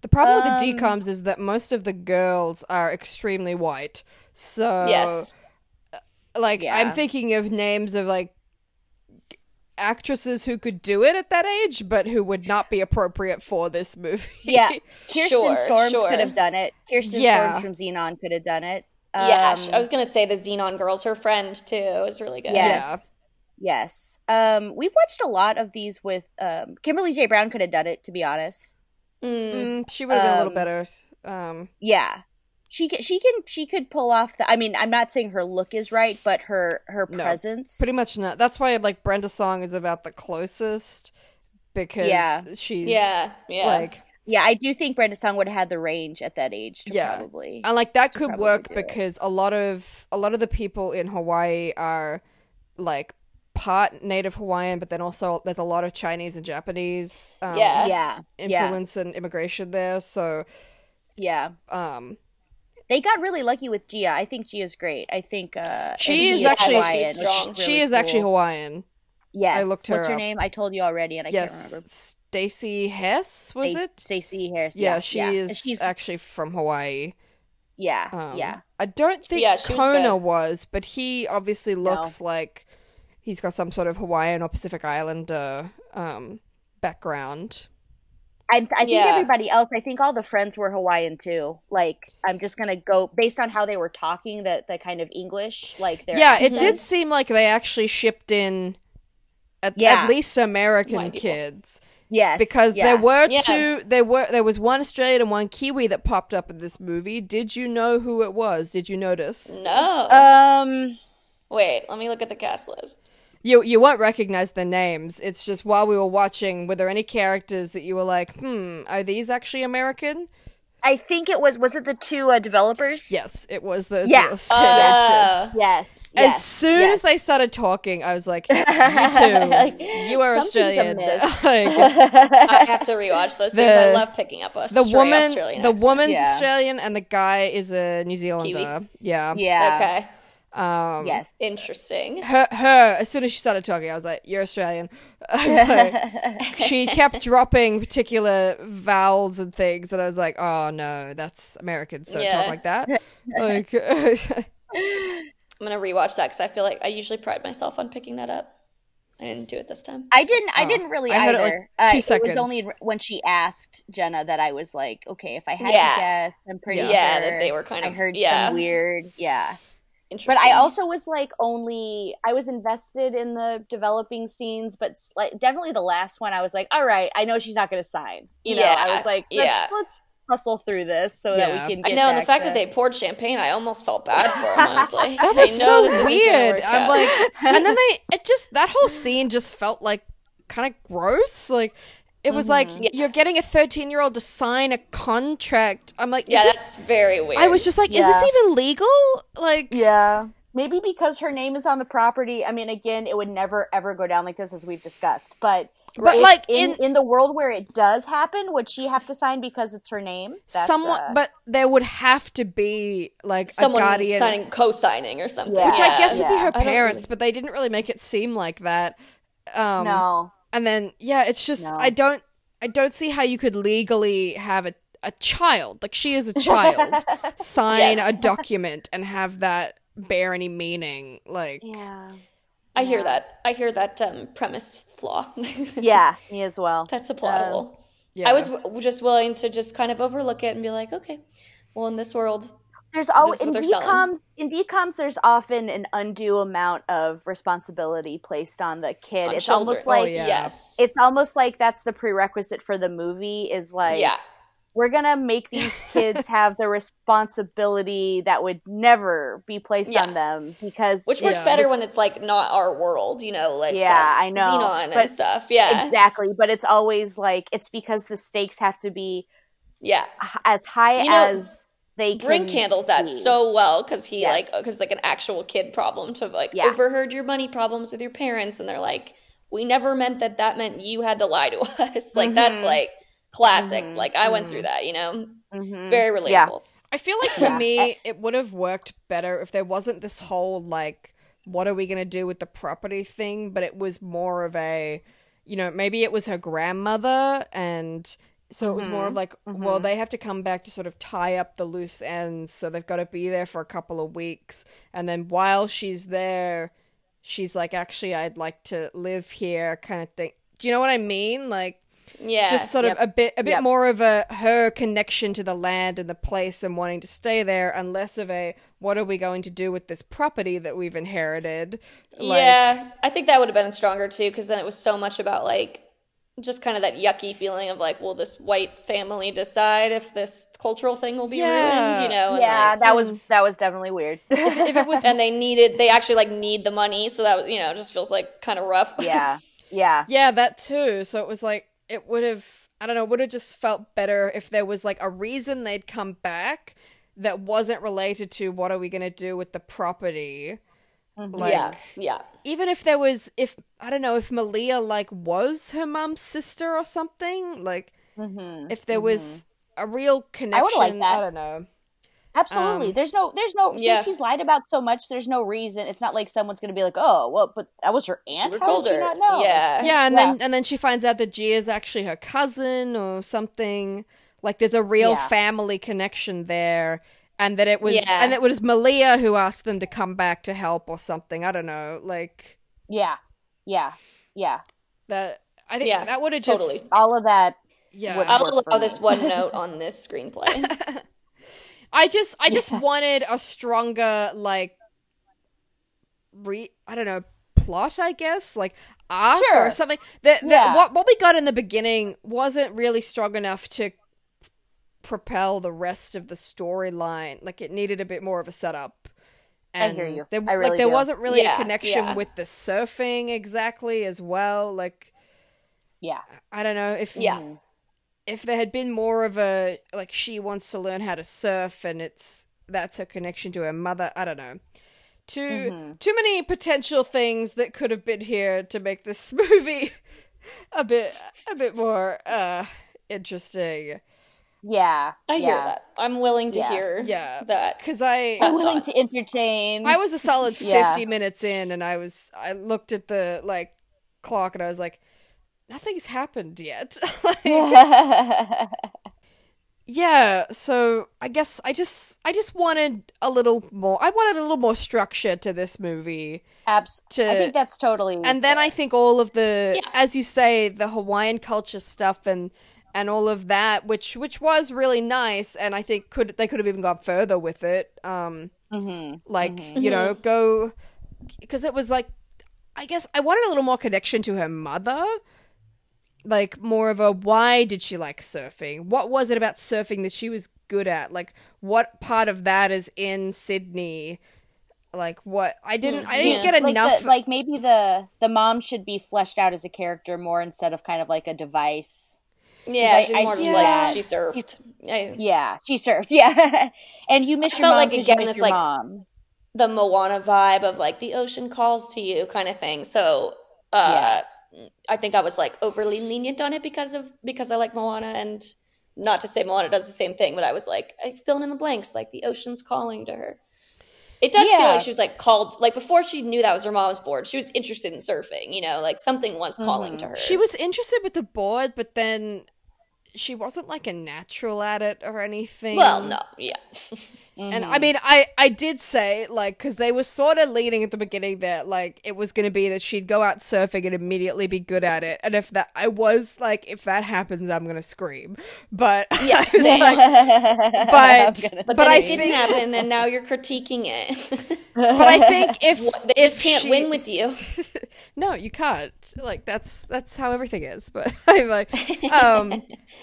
Speaker 1: the problem with the
Speaker 2: Um,
Speaker 1: decoms is that most of the girls are extremely white. So,
Speaker 3: Yes.
Speaker 1: like,
Speaker 2: Yeah.
Speaker 1: I'm thinking of names of like actresses who could do it at that age, but who would not be appropriate for this movie.
Speaker 2: Yeah. Kirsten
Speaker 3: Sure,
Speaker 2: Storms
Speaker 3: sure.
Speaker 2: could have done it. Kirsten
Speaker 1: Yeah.
Speaker 2: Storms from Xenon could have done it.
Speaker 3: yeah,
Speaker 2: Um,
Speaker 3: sh- I was gonna say the Xenon girl's her friend too. It was really good.
Speaker 2: Yes. Yes. Um, we've watched a lot of these with um, Kimberly J. Brown could have done it, to be honest.
Speaker 3: Mm.
Speaker 1: Mm, she would have been a little
Speaker 2: Um,
Speaker 1: better. Um,
Speaker 2: Yeah. She can, she can she could pull off the I mean I'm not saying her look is right but her her
Speaker 1: No,
Speaker 2: presence
Speaker 1: pretty much not. That's why like Brenda Song is about the closest because
Speaker 2: Yeah.
Speaker 1: she's
Speaker 3: Yeah, yeah.
Speaker 1: like
Speaker 2: yeah I do think Brenda Song would have had the range at that age to
Speaker 1: Yeah.
Speaker 2: probably
Speaker 1: and like that could work
Speaker 2: do it.
Speaker 1: because a lot of a lot of the people in Hawaii are like part Native Hawaiian, but then also there's a lot of Chinese and Japanese um,
Speaker 3: Yeah.
Speaker 2: yeah yeah
Speaker 1: influence and immigration there. So
Speaker 2: yeah
Speaker 1: um,
Speaker 2: they got really lucky with Gia I think Gia's great I think uh
Speaker 1: She
Speaker 2: and
Speaker 1: is actually-
Speaker 2: Hawaiian,
Speaker 3: she's strong.
Speaker 1: she
Speaker 2: really
Speaker 1: is actually. Hawaiian.
Speaker 2: yes
Speaker 1: I looked her
Speaker 2: what's her
Speaker 1: up.
Speaker 2: name I told you already and I can't remember
Speaker 1: Stacie Hess was
Speaker 2: Sta-
Speaker 1: it?
Speaker 2: Stacy Harris
Speaker 1: Yeah,
Speaker 2: yeah,
Speaker 1: she
Speaker 2: yeah.
Speaker 1: is
Speaker 2: she's
Speaker 1: actually from Hawaii.
Speaker 2: yeah
Speaker 1: Um,
Speaker 2: yeah
Speaker 1: I don't think
Speaker 3: Yeah, she was
Speaker 1: Kona was, but he obviously looks like he's got some sort of Hawaiian or Pacific Islander um, background.
Speaker 2: I, I think
Speaker 3: Yeah.
Speaker 2: everybody else. I think all the friends were Hawaiian too. Like I'm just gonna go based on how they were talking, That the kind of English, like their
Speaker 1: yeah, it did seem like they actually shipped in at,
Speaker 2: Yeah.
Speaker 1: at least American
Speaker 3: White people.
Speaker 1: kids
Speaker 2: Yes,
Speaker 1: because
Speaker 2: yeah.
Speaker 1: there were
Speaker 3: Yeah.
Speaker 1: two. There were there was one Australian and one Kiwi that popped up in this movie. Did you know who it was? Did you notice?
Speaker 3: No.
Speaker 2: Um,
Speaker 3: Wait, let me look at the cast list.
Speaker 1: You you won't recognize the names. It's just while we were watching, were there any characters that you were like, hmm, are these actually American?
Speaker 2: I think it was. Was it the two uh, developers?
Speaker 1: Yes, it was those
Speaker 2: Yeah.
Speaker 1: little
Speaker 3: Uh,
Speaker 1: shits.
Speaker 2: Yes.
Speaker 1: As
Speaker 2: yes,
Speaker 1: soon
Speaker 2: yes.
Speaker 1: as they started talking, I was like, you
Speaker 2: Like,
Speaker 1: too. You are Australian. Like,
Speaker 3: I have to rewatch those. things. I love picking up a
Speaker 1: the woman,
Speaker 3: Australian
Speaker 1: the
Speaker 3: accent.
Speaker 1: woman's
Speaker 2: Yeah.
Speaker 1: Australian, and the guy is a New Zealander. Yeah.
Speaker 2: yeah.
Speaker 3: Okay,
Speaker 1: Um,
Speaker 2: Yes.
Speaker 3: interesting.
Speaker 1: Her, her. As soon as she started talking, I was like, "You're Australian." She kept dropping particular vowels and things, and I was like, "Oh no, that's Americans don't
Speaker 3: Yeah.
Speaker 1: talk like that." Like,
Speaker 3: I'm gonna rewatch that because I feel like I usually pride myself on picking that up. I didn't do it this time.
Speaker 2: I didn't. I
Speaker 1: Oh,
Speaker 2: didn't really
Speaker 1: I heard
Speaker 2: either.
Speaker 1: it, like, two
Speaker 2: uh, It was only when she asked Jenna that I was like, okay, if I had
Speaker 3: Yeah.
Speaker 2: to guess, I'm pretty
Speaker 1: Yeah.
Speaker 2: sure.
Speaker 3: Yeah, that they were kind of.
Speaker 2: I heard
Speaker 3: yeah,
Speaker 2: some weird. Yeah.
Speaker 3: Interesting.
Speaker 2: But I also was like only I was invested in the developing scenes, but like definitely the last one I was like, all right, I know she's not going to sign. You know, I was like, let's,
Speaker 3: yeah.
Speaker 2: let's hustle through this so
Speaker 1: Yeah.
Speaker 2: that we can.
Speaker 3: I
Speaker 2: Get
Speaker 3: know, and the fact
Speaker 2: to-
Speaker 3: that they poured champagne, I almost felt bad for them. Honestly,
Speaker 1: that
Speaker 3: I
Speaker 1: was
Speaker 3: know
Speaker 1: so
Speaker 3: this isn't
Speaker 1: weird. I'm like, and then they, it just that whole scene just felt like kind of gross. Like, it was like
Speaker 2: Mhm.
Speaker 1: you're getting a 13 year old to sign a contract. I'm like,
Speaker 3: yeah,
Speaker 1: this?
Speaker 3: that's very weird.
Speaker 1: I was just like, is this even legal? Like,
Speaker 2: Yeah. Maybe because her name is on the property. I mean, again, it would never ever go down like this as we've discussed. But
Speaker 1: But,
Speaker 2: if-
Speaker 1: like,
Speaker 2: in,
Speaker 1: in-
Speaker 2: in the world where it does happen, would she have to sign because it's her name? That's,
Speaker 1: somewhat,
Speaker 2: uh,
Speaker 1: but there would have to be like
Speaker 3: someone
Speaker 1: a guardian,
Speaker 3: signing, co-signing or something.
Speaker 2: Yeah.
Speaker 1: which I guess would be her parents,
Speaker 3: really-
Speaker 1: but they didn't really make it seem like that. Um,
Speaker 2: no.
Speaker 1: And then yeah, it's just
Speaker 2: No.
Speaker 1: I don't I don't see how you could legally have a a child like she is a child sign
Speaker 3: Yes.
Speaker 1: a document and have that bear any meaning like
Speaker 2: Yeah.
Speaker 3: I hear that. I hear that um, premise flaw.
Speaker 2: Yeah, me as well.
Speaker 3: that's applaudable.
Speaker 1: yeah.
Speaker 3: I was w- just willing to just kind of overlook it and be like, okay, well, in this world,
Speaker 2: There's always in
Speaker 3: what they're selling.
Speaker 2: DCOMs in DCOMs there's often an undue amount of responsibility placed on the kid.
Speaker 3: on
Speaker 2: it's
Speaker 3: children.
Speaker 2: almost oh, like
Speaker 1: Oh, yeah.
Speaker 3: yes,
Speaker 2: it's almost like that's the prerequisite for the movie is like
Speaker 3: yeah,
Speaker 2: we're gonna make these kids have the responsibility that would never be placed
Speaker 3: Yeah.
Speaker 2: on them because
Speaker 3: which works
Speaker 1: Yeah.
Speaker 3: better when it's like not our world, you know, like
Speaker 2: Yeah, I know,
Speaker 3: Zenon
Speaker 2: but-
Speaker 3: and stuff. Yeah,
Speaker 2: exactly but it's always like it's because the stakes have to be
Speaker 3: yeah.
Speaker 2: as high
Speaker 3: You know,
Speaker 2: as they
Speaker 3: bring
Speaker 2: candles
Speaker 3: handles that so well because he
Speaker 2: Yes.
Speaker 3: like because like an actual kid problem to like
Speaker 2: Yeah.
Speaker 3: overheard your money problems with your parents and they're like we never meant that that meant you had to lie to us like that's
Speaker 2: Mhm.
Speaker 3: like classic
Speaker 2: Mhm.
Speaker 3: like I went
Speaker 1: Mhm.
Speaker 3: through that you know
Speaker 2: Mhm.
Speaker 3: very relatable
Speaker 2: Yeah.
Speaker 1: I feel like for
Speaker 2: Yeah.
Speaker 1: me it would have worked better if there wasn't this whole like what are we going to do with the property thing but it was more of a you know maybe it was her grandmother and so it was more of
Speaker 2: Mhm.
Speaker 1: like well
Speaker 2: Mhm.
Speaker 1: they have to come back to sort of tie up the loose ends so they've got to be there for a couple of weeks and then while she's there she's like actually I'd like to live here kind of thing do you know what I mean like
Speaker 3: Yeah.
Speaker 1: just sort
Speaker 2: Yep.
Speaker 1: of a bit a bit
Speaker 2: Yep.
Speaker 1: more of a her connection to the land and the place and wanting to stay there and less of a what are we going to do with this property that we've inherited Like,
Speaker 3: yeah, I think that would have been stronger too, because then it was so much about like just kind of that yucky feeling of like, will this white family decide if this cultural thing will be
Speaker 1: Yeah.
Speaker 3: ruined? You know?
Speaker 2: yeah,
Speaker 3: like-
Speaker 2: that was hmm. that was definitely weird.
Speaker 1: if it was
Speaker 3: and they needed, they actually like need the money, so that you know just feels like kind of rough.
Speaker 2: yeah, yeah,
Speaker 1: yeah that too so it was like it would have i don't know would have just felt better if there was like a reason they'd come back that wasn't related to what are we going to do with the property like
Speaker 3: yeah, yeah.
Speaker 1: even if there was if i don't know if malia like was her mom's sister or something like
Speaker 2: hmm
Speaker 1: if there was a real connection
Speaker 2: I would've liked that.
Speaker 1: I don't know
Speaker 2: absolutely.
Speaker 1: Um,
Speaker 2: there's no, there's no.
Speaker 3: Yeah.
Speaker 2: Since he's lied about so much, there's no reason. It's not like someone's gonna be like, oh, well, but that was her aunt.
Speaker 3: would've
Speaker 2: How
Speaker 3: told
Speaker 2: did you
Speaker 3: her.
Speaker 2: not know?
Speaker 3: Yeah,
Speaker 1: yeah and
Speaker 2: yeah.
Speaker 1: then and then she finds out that Gia is actually her cousin or something like there's a real
Speaker 2: Yeah.
Speaker 1: family connection there and that it was
Speaker 3: Yeah.
Speaker 1: and it was malia who asked them to come back to help or something i don't know like
Speaker 2: yeah, yeah, yeah.
Speaker 1: that i think
Speaker 3: Yeah,
Speaker 1: that would have just
Speaker 3: totally.
Speaker 2: All of that.
Speaker 1: yeah
Speaker 2: would-
Speaker 3: I'll allow this one note on this screenplay.
Speaker 1: I just I just
Speaker 2: Yeah.
Speaker 1: wanted a stronger like re I don't know plot I guess like arc
Speaker 2: Sure.
Speaker 1: or something that, that
Speaker 2: Yeah.
Speaker 1: what what we got in the beginning wasn't really strong enough to propel the rest of the storyline like it needed a bit more of a setup
Speaker 2: I hear you.
Speaker 1: there,
Speaker 2: I really
Speaker 1: like there
Speaker 2: do.
Speaker 1: wasn't really
Speaker 3: Yeah,
Speaker 1: a connection
Speaker 3: yeah.
Speaker 1: with the surfing exactly as well like
Speaker 2: Yeah.
Speaker 1: I don't know if
Speaker 3: Yeah.
Speaker 2: Mhm.
Speaker 1: if there had been more of a like she wants to learn how to surf and it's that's her connection to her mother i don't know too
Speaker 2: Mhm.
Speaker 1: too many potential things that could have been here to make this movie a bit a bit more uh interesting
Speaker 2: Yeah.
Speaker 3: I
Speaker 2: yeah.
Speaker 3: hear that. I'm willing to
Speaker 2: Yeah.
Speaker 3: hear
Speaker 1: Yeah.
Speaker 3: that.
Speaker 1: because i
Speaker 2: I'm willing to entertain.
Speaker 1: i was a solid 50
Speaker 2: Yeah.
Speaker 1: minutes in and i was i looked at the like clock and i was like nothing's happened yet like, Yeah, so I guess I just I just wanted a little more. I wanted a little more structure to this movie.
Speaker 2: Abs-
Speaker 1: To
Speaker 2: I think that's totally.
Speaker 1: and then I think all of the
Speaker 3: Yeah.
Speaker 1: as you say the Hawaiian culture stuff and and all of that which which was really nice and I think could they could have even gone further with it. Um
Speaker 2: Mhm.
Speaker 1: like, you know, go because it was like I guess I wanted a little more connection to her mother. Like more of a why did she like surfing? What was it about surfing that she was good at? Like what part of that is in Sydney? Like what I didn't I didn't
Speaker 3: Yeah.
Speaker 1: get
Speaker 2: like
Speaker 1: enough
Speaker 2: the, like maybe the the mom should be fleshed out as a character more instead of kind of like a device.
Speaker 3: Yeah,
Speaker 2: I-
Speaker 3: she's
Speaker 2: I
Speaker 3: more
Speaker 2: see
Speaker 3: just
Speaker 1: that.
Speaker 3: like she surfed. I-
Speaker 2: Yeah, she served. Yeah, and you miss
Speaker 3: I
Speaker 2: your
Speaker 3: felt
Speaker 2: mom
Speaker 3: like,
Speaker 2: 'cause
Speaker 3: again,
Speaker 2: you miss
Speaker 3: this, like-
Speaker 2: mom.
Speaker 3: the Moana vibe of like the ocean calls to you kind of thing. So uh I think I was like overly lenient on it because of because I like Moana and not to say Moana does the same thing, but I was like I fill in the blanks like the ocean's calling to her. It does feel like she was like called like before she knew that was her mom's board. She was interested in surfing, you know, like something was calling to her.
Speaker 1: She was interested with the board, but then she wasn't like a natural at it or anything.
Speaker 3: well, no, yeah.
Speaker 1: And I mean, I I did say like because they were sort of leading at the beginning that like it was going to be that she'd go out surfing and immediately be good at it, and if that I was like if that happens, I'm gonna scream. But
Speaker 3: Yes.
Speaker 1: Like, but
Speaker 3: But,
Speaker 1: but
Speaker 3: then
Speaker 1: I
Speaker 3: it didn't
Speaker 1: think
Speaker 3: happen, and now you're critiquing it.
Speaker 1: but I think if
Speaker 3: they
Speaker 1: if
Speaker 3: just can't
Speaker 1: she-
Speaker 3: win with you.
Speaker 1: no, you can't. Like that's that's how everything is. But I'm like, um,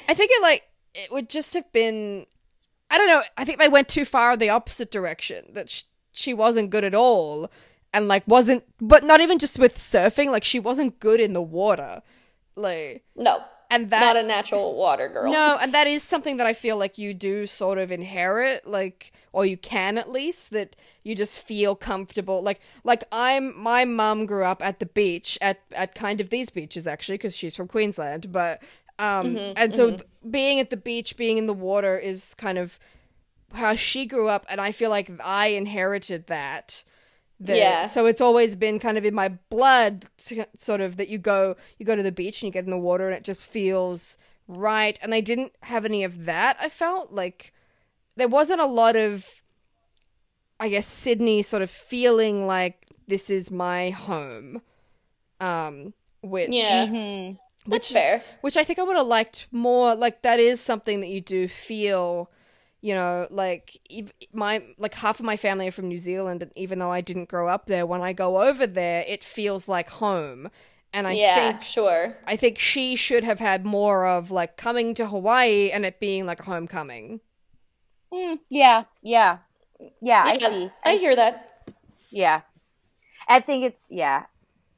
Speaker 1: I think it like it would just have been. I don't know. I think they went too far in the opposite direction. That sh- she wasn't good at all, and like wasn't. But not even just with surfing. Like she wasn't good in the water. Like
Speaker 3: No,
Speaker 1: and that
Speaker 3: not a natural water girl.
Speaker 1: no, and that is something that I feel like you do sort of inherit, like, or you can at least, that you just feel comfortable. Like, like I'm, my mum grew up at the beach, at at kind of these beaches actually, because she's from Queensland, but um, and so th- being at the beach, being in the water is kind of how she grew up, and I feel like I inherited that. that-
Speaker 3: Yeah.
Speaker 1: So it's always been kind of in my blood, to, sort of that you go you go to the beach and you get in the water and it just feels right. And they didn't have any of that. I felt like there wasn't a lot of, I guess, Sydney sort of feeling like this is my home. Um, which
Speaker 3: Yeah. That's fair.
Speaker 1: which I think I would have liked more. Like that is something that you do feel, you know, like my like half of my family are from New Zealand, and even though I didn't grow up there, when I go over there, it feels like home. And I
Speaker 3: yeah,
Speaker 1: think
Speaker 3: sure.
Speaker 1: I think she should have had more of like coming to Hawaii and it being like a homecoming.
Speaker 2: Mm, yeah, yeah, yeah. I see.
Speaker 3: I hear that.
Speaker 2: Yeah, I think it's yeah,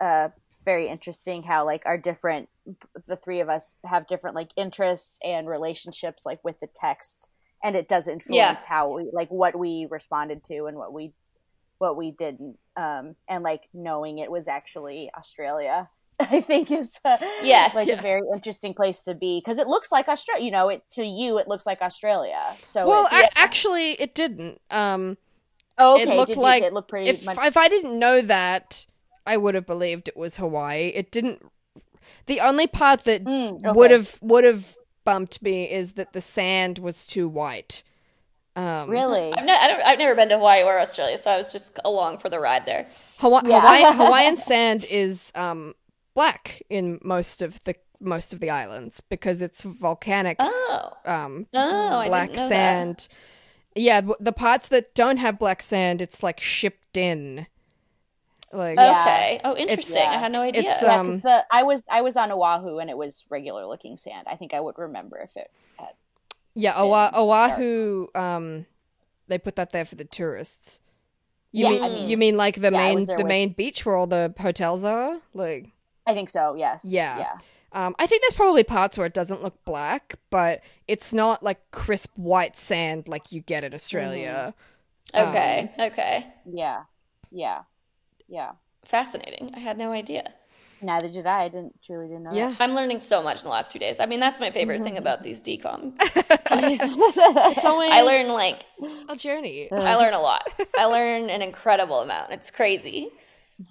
Speaker 2: uh, very interesting how like our different the three of us have different like interests and relationships like with the text, and it does influence how we like what we responded to and what we what we didn't. Um, and like knowing it was actually Australia. I think is uh,
Speaker 3: Yes.
Speaker 2: like
Speaker 1: Yeah.
Speaker 2: a very interesting place to be because it looks like Australia. You know, it to you it looks like Australia. So
Speaker 1: well,
Speaker 2: it,
Speaker 1: a- actually, it didn't. Um,
Speaker 2: oh, okay,
Speaker 1: it looked like
Speaker 2: it looked pretty
Speaker 1: if
Speaker 2: much.
Speaker 1: if I didn't know that, I would have believed it was Hawaii. It didn't. The only part that
Speaker 2: Mm, okay.
Speaker 1: would have would have bumped me is that the sand was too white. Um,
Speaker 2: really.
Speaker 3: I've, ne- I don't, I've never been to Hawaii or Australia, so I was just along for the ride there.
Speaker 1: Hawa-
Speaker 2: Yeah.
Speaker 1: Hawaiian, Hawaiian sand is um, black in most of the most of the islands because it's volcanic
Speaker 3: Oh,
Speaker 1: um,
Speaker 3: oh, I
Speaker 1: black
Speaker 3: didn't know that.
Speaker 1: sand. Yeah, the parts that don't have black sand, it's like shipped in. Like
Speaker 2: Yeah.
Speaker 3: Okay. Oh, interesting.
Speaker 2: yeah.
Speaker 3: I had no idea.
Speaker 1: It's,
Speaker 2: Yeah,
Speaker 1: um,
Speaker 2: because the I was I was on Oahu and it was regular looking sand. I think I would remember if it. Had,
Speaker 1: yeah, Oa- Oahu. Um, they put that there for the tourists. You
Speaker 2: Yeah,
Speaker 1: mean
Speaker 2: I mean-
Speaker 1: you mean like the
Speaker 2: Yeah,
Speaker 1: main the
Speaker 2: with-
Speaker 1: main beach where all the hotels are? Like
Speaker 2: I think so. Yes.
Speaker 1: Yeah.
Speaker 2: Yeah.
Speaker 1: Um, I think there's probably parts where it doesn't look black, but it's not like crisp white sand like you get in Australia.
Speaker 3: okay. okay.
Speaker 2: Yeah. Yeah. Yeah.
Speaker 3: Fascinating. I had no idea.
Speaker 2: Neither did I. I didn't truly didn't know. that.
Speaker 1: Yeah,
Speaker 3: I'm learning so much in the last two days. I mean, that's my favorite thing about these DCOM.
Speaker 1: it's always
Speaker 3: I learn like
Speaker 1: a journey.
Speaker 3: I learn a lot. I learn an incredible amount. It's crazy.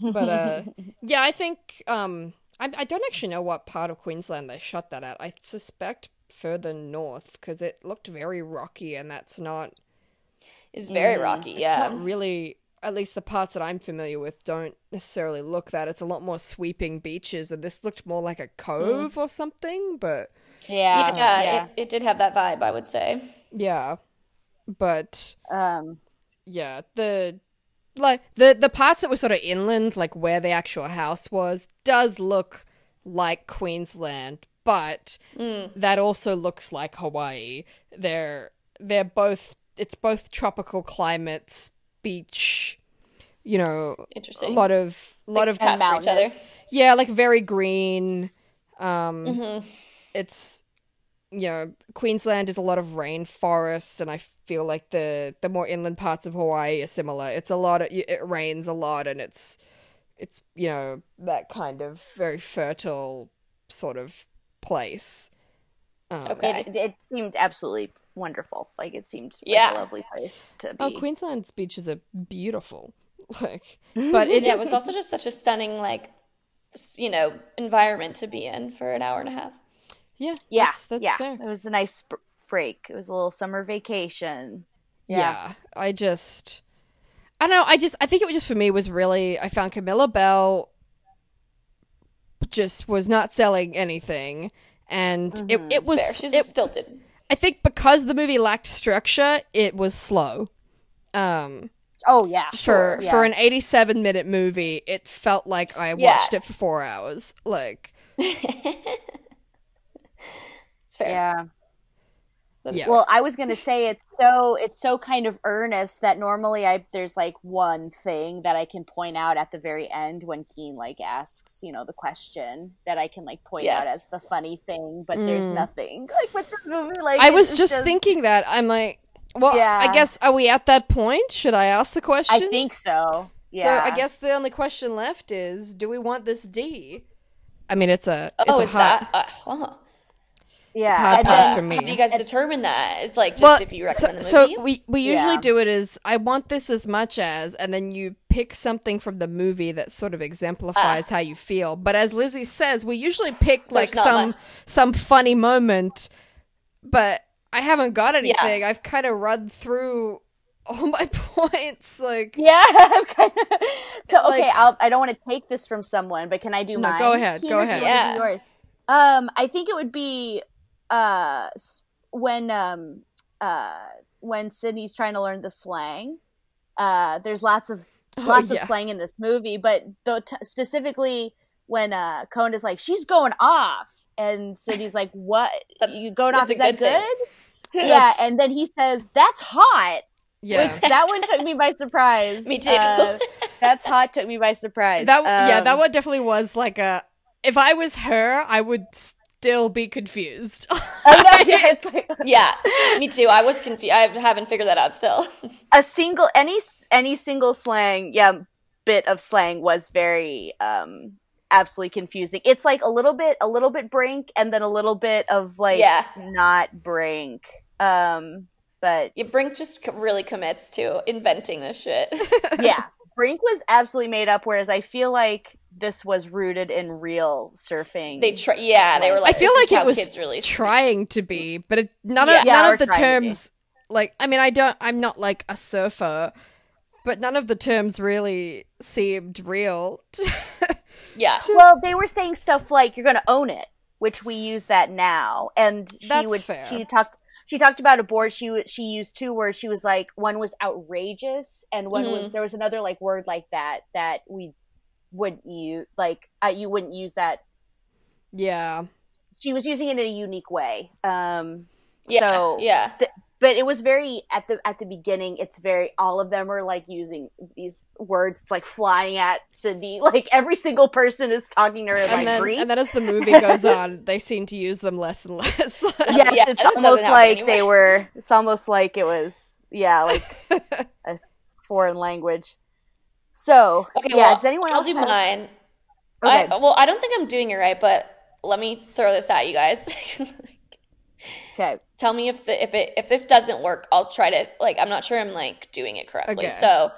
Speaker 1: But uh, yeah, I think um, I, I don't actually know what part of Queensland they shot that at. I suspect further north because it looked very rocky, and that's not.
Speaker 3: It's very
Speaker 2: Mm,
Speaker 3: rocky.
Speaker 1: It's
Speaker 3: Yeah.
Speaker 1: not really. At least the parts that I'm familiar with don't necessarily look that. It's a lot more sweeping beaches, and this looked more like a cove or something. But
Speaker 2: Yeah.
Speaker 3: yeah,
Speaker 2: Yeah.
Speaker 3: It, it did have that vibe. I would say.
Speaker 1: yeah, but
Speaker 2: um.
Speaker 1: yeah, the like the the parts that were sort of inland, like where the actual house was, does look like Queensland, but that also looks like Hawaii. They're they're both it's both tropical climates, beach, you know,
Speaker 3: interesting a
Speaker 1: lot of a lot of
Speaker 2: and
Speaker 3: for each other.
Speaker 1: yeah, like very green. Um,
Speaker 3: Mm-hmm.
Speaker 1: it's you know Queensland is a lot of rainforest, and I feel like the the more inland parts of Hawaii are similar. It's a lot of it rains a lot, and it's it's you know that kind of very fertile sort of place. Um,
Speaker 3: Okay.
Speaker 2: It, it seemed absolutely wonderful. Like it seemed like
Speaker 3: Yeah.
Speaker 2: a lovely place to oh, be.
Speaker 1: Oh, Queensland's beaches are beautiful. Like, mm-hmm. but it,
Speaker 3: Yeah, it was also just such a stunning, like, you know, environment to be in for an hour and a half.
Speaker 1: yeah,
Speaker 2: yeah,
Speaker 1: that's, that's
Speaker 2: yeah.
Speaker 1: fair.
Speaker 2: It was a nice break. It was a little summer vacation.
Speaker 1: Yeah. I just I don't know, I just I think it was just for me was really I found Camilla Belle just was not selling anything and it, it mm-hmm. was
Speaker 3: Fair. She's
Speaker 1: it,
Speaker 3: stilted.
Speaker 1: I think because the movie lacked structure, it was slow. Um
Speaker 2: Oh yeah,
Speaker 1: for
Speaker 2: sure. yeah.
Speaker 1: for an 87 minute movie, it felt like I
Speaker 3: Yeah.
Speaker 1: watched it for 4 hours. Like
Speaker 3: It's fair.
Speaker 2: yeah.
Speaker 3: That is
Speaker 1: Yeah.
Speaker 2: Well, I was gonna say it's so it's so kind of earnest that normally I there's like one thing that I can point out at the very end when Keen like asks you know the question that I can like point out as the funny thing, but there's
Speaker 1: Mm.
Speaker 2: nothing like with this movie. Like
Speaker 1: I was
Speaker 2: it's
Speaker 1: just, thinking that I'm like well,
Speaker 2: Yeah.
Speaker 1: I guess are we at that point? Should I ask the question?
Speaker 2: I think so. Yeah.
Speaker 1: So I guess the only question left is, do we want this D? I mean, it's a it's
Speaker 3: oh,
Speaker 1: a
Speaker 3: is
Speaker 1: hot.
Speaker 3: that? Uh, huh.
Speaker 2: Yeah.
Speaker 1: hard
Speaker 2: and
Speaker 1: pass
Speaker 2: then-
Speaker 1: for me.
Speaker 3: How do you guys determine that? It's like just
Speaker 1: Well,
Speaker 3: if you
Speaker 1: so,
Speaker 3: recommend the
Speaker 1: so we we usually
Speaker 2: Yeah.
Speaker 1: do it as I want this as much as, and then you pick something from the movie that sort of exemplifies how you feel. But as Lizzie says, we usually pick like some
Speaker 3: much.
Speaker 1: some funny moment, but I haven't got anything. I've kind of run through all my points. Like,
Speaker 2: Yeah, I'm kind of. So, okay,
Speaker 1: Like-
Speaker 2: I'll, I don't want to take this from someone, but can I do
Speaker 1: No,
Speaker 2: mine?
Speaker 1: go ahead,
Speaker 2: Keen,
Speaker 1: go
Speaker 2: or do you
Speaker 1: ahead.
Speaker 3: Yeah.
Speaker 2: yours. Um, I think it would be uh when um uh when Sydney's trying to learn the slang. Uh, there's lots of
Speaker 1: Oh,
Speaker 2: lots of slang in this movie, but the, t- specifically when uh Kona is like, "She's going off," and Sydney's like, "What? You going off? Is that
Speaker 3: good thing.
Speaker 2: good?" yeah, and then he says, "That's hot."
Speaker 1: Yeah.
Speaker 2: Which that one took me by surprise.
Speaker 3: Me too.
Speaker 2: Uh, that's hot took me by surprise.
Speaker 1: That yeah, that
Speaker 2: Um,
Speaker 1: one definitely was like a. If I was her, I would still be confused.
Speaker 2: I know, yeah, like
Speaker 3: yeah, me too. I was confused. I haven't figured that out still.
Speaker 2: a single any any single slang yeah bit of slang was very um absolutely confusing it's like a little bit a little bit brink and then a little bit of like
Speaker 3: Yeah.
Speaker 2: not brink um but
Speaker 3: Yeah, Brink just really commits to inventing this shit.
Speaker 2: yeah brink was absolutely made up whereas i feel like this was rooted in real surfing
Speaker 3: They try, yeah, they were like.
Speaker 1: I feel like it was
Speaker 3: kids really
Speaker 1: trying to be, but it, none
Speaker 3: Yeah.
Speaker 1: of
Speaker 2: Yeah,
Speaker 1: none
Speaker 2: or
Speaker 1: of the
Speaker 2: trying to be.
Speaker 1: terms. Like, I mean, I don't. I'm not like a surfer, but none of the terms really seemed real.
Speaker 3: Yeah,
Speaker 2: well they were saying stuff like you're gonna own it which we use that now and she
Speaker 1: That's
Speaker 2: would
Speaker 1: fair.
Speaker 2: she talked she talked about a board she she used two words she was like one was outrageous and one was
Speaker 3: Mhm.
Speaker 2: there was another like word like that that we wouldn't use like uh, you wouldn't use that
Speaker 1: yeah,
Speaker 2: she was using it in a unique way um
Speaker 3: yeah,
Speaker 2: so
Speaker 3: yeah.
Speaker 2: but it was very at the at the beginning it's very all of them are like using these words like flying at cindy like every single person is talking to her
Speaker 1: and
Speaker 2: like
Speaker 1: then
Speaker 2: Greek
Speaker 1: and then as the movie goes on, they seem to use them less and less.
Speaker 2: yes,
Speaker 3: Yeah,
Speaker 2: it's almost like
Speaker 3: anyway.
Speaker 2: they were. It's almost like it was, yeah, like a foreign language. So,
Speaker 3: Okay,
Speaker 2: yeah.
Speaker 3: well,
Speaker 2: does anyone
Speaker 3: I'll
Speaker 2: else
Speaker 3: do
Speaker 2: have-
Speaker 3: mine.
Speaker 2: Okay.
Speaker 3: I, well, I don't think I'm doing it right, but let me throw this at you guys.
Speaker 2: okay.
Speaker 3: Tell me if the if it if this doesn't work, I'll try to like. I'm not sure I'm like doing it correctly.
Speaker 1: Okay.
Speaker 3: So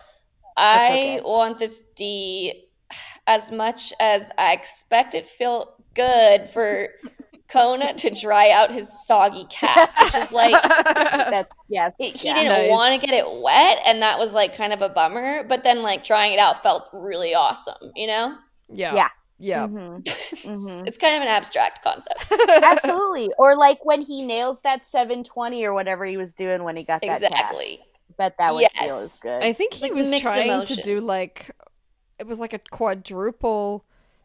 Speaker 3: I
Speaker 2: okay.
Speaker 3: want this D as much as I expect it feel good for Kona to dry out his soggy cast, which is like
Speaker 2: That's yes.
Speaker 3: he, he
Speaker 2: yeah.
Speaker 3: didn't
Speaker 1: Nice.
Speaker 3: want to get it wet, and that was like kind of a bummer. But then like drying it out felt really awesome, you know.
Speaker 1: yeah,
Speaker 2: Yeah.
Speaker 1: yeah.
Speaker 2: Mhm. Mhm.
Speaker 3: it's kind of an abstract concept.
Speaker 2: Absolutely. Or like when he nails that 720 or whatever he was doing when he got that
Speaker 3: exactly.
Speaker 2: cast. Bet that would
Speaker 3: Yes.
Speaker 2: feel as good.
Speaker 1: I think
Speaker 3: It's
Speaker 1: he
Speaker 3: like
Speaker 1: was
Speaker 3: mixed
Speaker 1: trying to do like it was like a quadruple,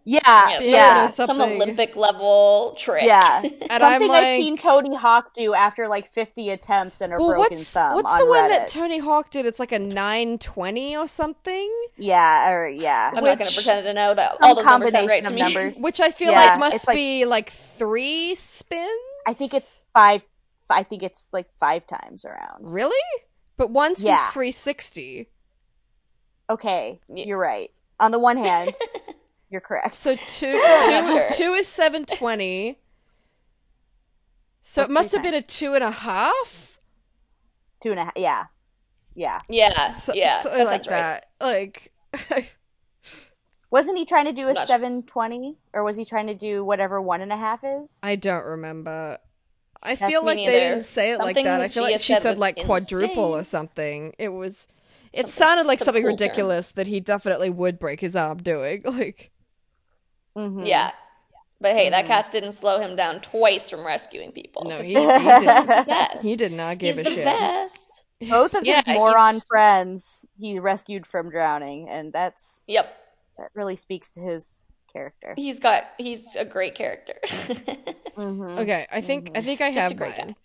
Speaker 2: yeah.
Speaker 3: Yeah,
Speaker 2: Yeah.
Speaker 3: some, some. Olympic level trick.
Speaker 2: Yeah.
Speaker 1: and
Speaker 2: Something
Speaker 1: I'm like,
Speaker 2: I've seen Tony Hawk do after like 50 attempts and a
Speaker 1: well,
Speaker 2: broken
Speaker 1: what's
Speaker 2: thumb
Speaker 1: what's
Speaker 2: on
Speaker 1: the one that Tony Hawk did? It's like a 920 or something,
Speaker 2: yeah, or yeah.
Speaker 3: I'm not gonna pretend to know that all those numbers sound right to me.
Speaker 2: numbers.
Speaker 1: which I feel
Speaker 2: Yeah,
Speaker 1: like must
Speaker 2: like-
Speaker 1: be like three spins.
Speaker 2: I think it's five. I think it's like five times around.
Speaker 1: really, but once
Speaker 2: Yeah.
Speaker 1: is 360.
Speaker 2: Okay,
Speaker 3: Yeah.
Speaker 2: you're right. On the one hand, you're correct.
Speaker 1: So two, two,
Speaker 3: sure.
Speaker 1: two is 720. So
Speaker 2: What's
Speaker 1: it must
Speaker 2: three
Speaker 1: have been a two and a half.
Speaker 2: two and a half. Yeah, yeah.
Speaker 3: Yeah,
Speaker 1: So,
Speaker 3: yeah,
Speaker 1: so
Speaker 3: that
Speaker 1: like
Speaker 3: sounds right.
Speaker 1: that. Like,
Speaker 2: Wasn't he trying to do a
Speaker 3: I'm not sure.
Speaker 2: seven twenty, or was he trying to do whatever one and a half is?
Speaker 1: I don't remember. I
Speaker 2: That's
Speaker 1: feel
Speaker 3: me
Speaker 1: like they
Speaker 3: neither.
Speaker 1: didn't say it like that. I feel
Speaker 3: Gia
Speaker 1: like she
Speaker 3: said
Speaker 1: said
Speaker 3: was
Speaker 1: like quadruple or something. It was. It
Speaker 3: Something-
Speaker 1: sounded like something
Speaker 3: cool term.
Speaker 1: ridiculous that he definitely would break his arm doing. Like,
Speaker 2: Mhm.
Speaker 3: Yeah. But hey, that
Speaker 2: Mhm.
Speaker 3: cast didn't slow him down twice from rescuing people.
Speaker 1: No, he,
Speaker 3: he's
Speaker 1: he did.
Speaker 3: the best.
Speaker 1: He did not give
Speaker 3: he's
Speaker 1: a
Speaker 3: the
Speaker 1: shit.
Speaker 3: best.
Speaker 2: Both of
Speaker 3: Yeah,
Speaker 2: his moron
Speaker 3: just-
Speaker 2: friends he rescued from drowning, and that's
Speaker 3: Yep.
Speaker 2: that really speaks to his character.
Speaker 3: He's got he's a great character.
Speaker 2: Mm-hmm.
Speaker 1: Okay, I think I think I
Speaker 3: Just a
Speaker 1: have
Speaker 3: great guy.
Speaker 1: mine.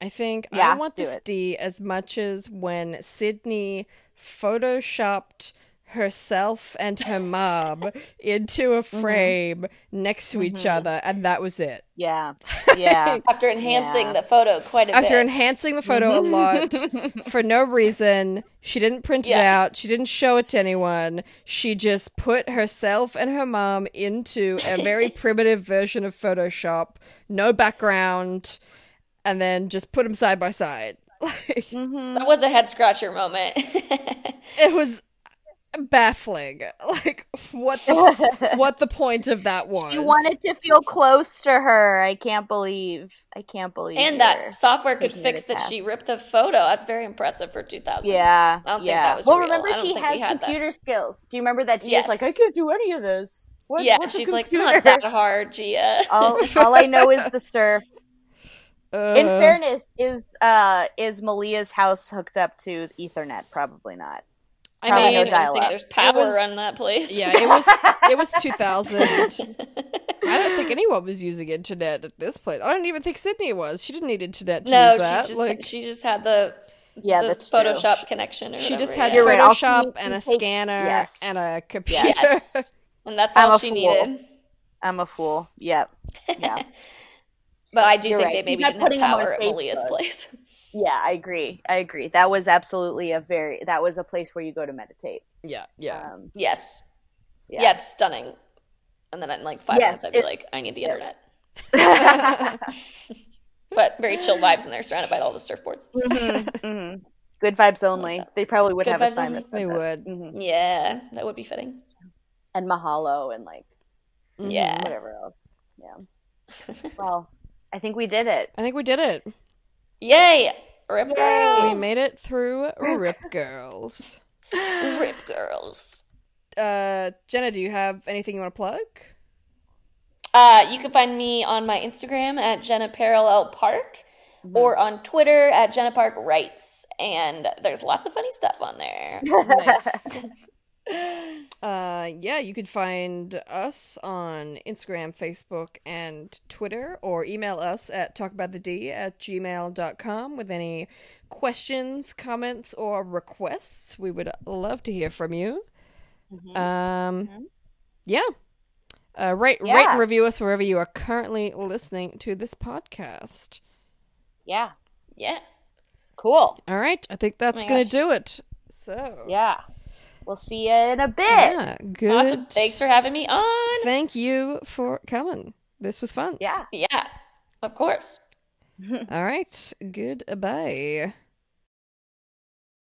Speaker 1: I think I want
Speaker 2: do
Speaker 1: this
Speaker 2: it.
Speaker 1: D as much as when Sydney photoshopped herself and her mom into a
Speaker 2: Mm-hmm.
Speaker 1: frame next to each
Speaker 2: Mhm.
Speaker 1: other, and that was it.
Speaker 2: Yeah, yeah.
Speaker 3: After enhancing
Speaker 2: Yeah.
Speaker 3: the photo quite a
Speaker 1: After
Speaker 3: bit.
Speaker 1: After enhancing the photo a lot for no reason, she didn't print it out. She didn't show it to anyone. She just put herself and her mom into a very primitive version of Photoshop, no background, and then just put them side by side. Like,
Speaker 2: hmm
Speaker 3: that was a head scratcher moment.
Speaker 1: it was baffling. Like what the what the point of that was?
Speaker 2: You wanted to feel close to her. I can't believe. I can't believe.
Speaker 3: and that software could fix that she ripped the photo. That's very impressive for 2000.
Speaker 2: Yeah,
Speaker 3: I don't think
Speaker 2: yeah.
Speaker 3: that was
Speaker 2: well,
Speaker 3: real.
Speaker 2: remember she has
Speaker 3: had that.
Speaker 2: computer skills. Do you remember that she
Speaker 3: Yes.
Speaker 2: was like, I can't do any of this. What,
Speaker 3: yeah, she's like, it's not that hard, Gia.
Speaker 2: all, all I know is the surf. In
Speaker 1: Uh,
Speaker 2: fairness, is uh is Malia's house hooked up to Ethernet? Probably not.
Speaker 3: I
Speaker 2: Probably
Speaker 3: mean,
Speaker 2: no
Speaker 3: I don't think there's power
Speaker 1: was-
Speaker 3: on that place.
Speaker 1: yeah, it was it was 2000. I don't think anyone was using internet at this place. I don't even think Sydney was. She didn't need internet to
Speaker 3: no,
Speaker 1: use that.
Speaker 3: she just
Speaker 1: like
Speaker 3: she just had the
Speaker 2: Yeah,
Speaker 3: the
Speaker 2: that's true.
Speaker 3: Photoshop connection. Or
Speaker 1: she just had
Speaker 3: yeah.
Speaker 2: You're right,
Speaker 1: Photoshop and a
Speaker 2: is
Speaker 1: scanner
Speaker 2: yes.
Speaker 1: and a computer.
Speaker 3: yes, and that's all she
Speaker 2: fool.
Speaker 3: needed.
Speaker 2: I'm a fool. Yep. Yeah.
Speaker 3: But I do
Speaker 2: You're
Speaker 3: think
Speaker 2: right.
Speaker 3: they maybe
Speaker 2: She's
Speaker 3: didn't have
Speaker 2: putting them on
Speaker 3: power at Malia's place.
Speaker 2: Yeah, I agree. I agree. That was absolutely a very that was a place where you go to meditate.
Speaker 1: yeah, yeah.
Speaker 2: Um,
Speaker 3: Yes.
Speaker 2: Yeah.
Speaker 3: Yeah. it's stunning. And then in like five
Speaker 2: Yes,
Speaker 3: minutes, I'd be
Speaker 2: it-
Speaker 3: like, I need the
Speaker 2: yeah.
Speaker 3: internet. But very chill vibes in there, surrounded by all the surfboards.
Speaker 2: mhm, mhm. Good vibes only.
Speaker 3: that.
Speaker 2: They probably would
Speaker 3: Good
Speaker 2: have a
Speaker 3: vibes
Speaker 2: sign
Speaker 3: only.
Speaker 2: that
Speaker 1: They
Speaker 2: said that.
Speaker 1: would.
Speaker 2: Mhm.
Speaker 3: Yeah, that would be fitting.
Speaker 2: And mahalo and like.
Speaker 3: Yeah.
Speaker 2: whatever else. Yeah. Well, I think we did it.
Speaker 1: I think we did it.
Speaker 3: Yay! Rip girls.
Speaker 1: We made it through Rip Girls.
Speaker 3: Rip girls.
Speaker 1: Uh, Jenna, do you have anything you want to plug?
Speaker 3: Uh, you can find me on my Instagram at Jenna Parallel Park
Speaker 2: Mm-hmm.
Speaker 3: or on Twitter at Jenna Park Writes. And there's lots of funny stuff on there.
Speaker 1: Nice. Uh, yeah, you can find us on Instagram, Facebook, and Twitter, or email us at talkaboutthed at gmail.com with any questions, comments, or requests. We would love to hear from you.
Speaker 2: Mhm.
Speaker 1: Um,
Speaker 2: Mhm.
Speaker 1: yeah. Uh, rate, rate
Speaker 2: Yeah.
Speaker 1: and review us wherever you are currently listening to this podcast.
Speaker 2: yeah.
Speaker 3: Yeah.
Speaker 2: Cool.
Speaker 1: All right, I think that's
Speaker 3: my
Speaker 1: going to do it. So,
Speaker 2: Yeah. We'll see you in a bit.
Speaker 1: yeah, good.
Speaker 3: Awesome. Thanks for having me on.
Speaker 1: Thank you for coming. This was fun.
Speaker 2: Yeah.
Speaker 3: Yeah, of course.
Speaker 1: All right. Goodbye.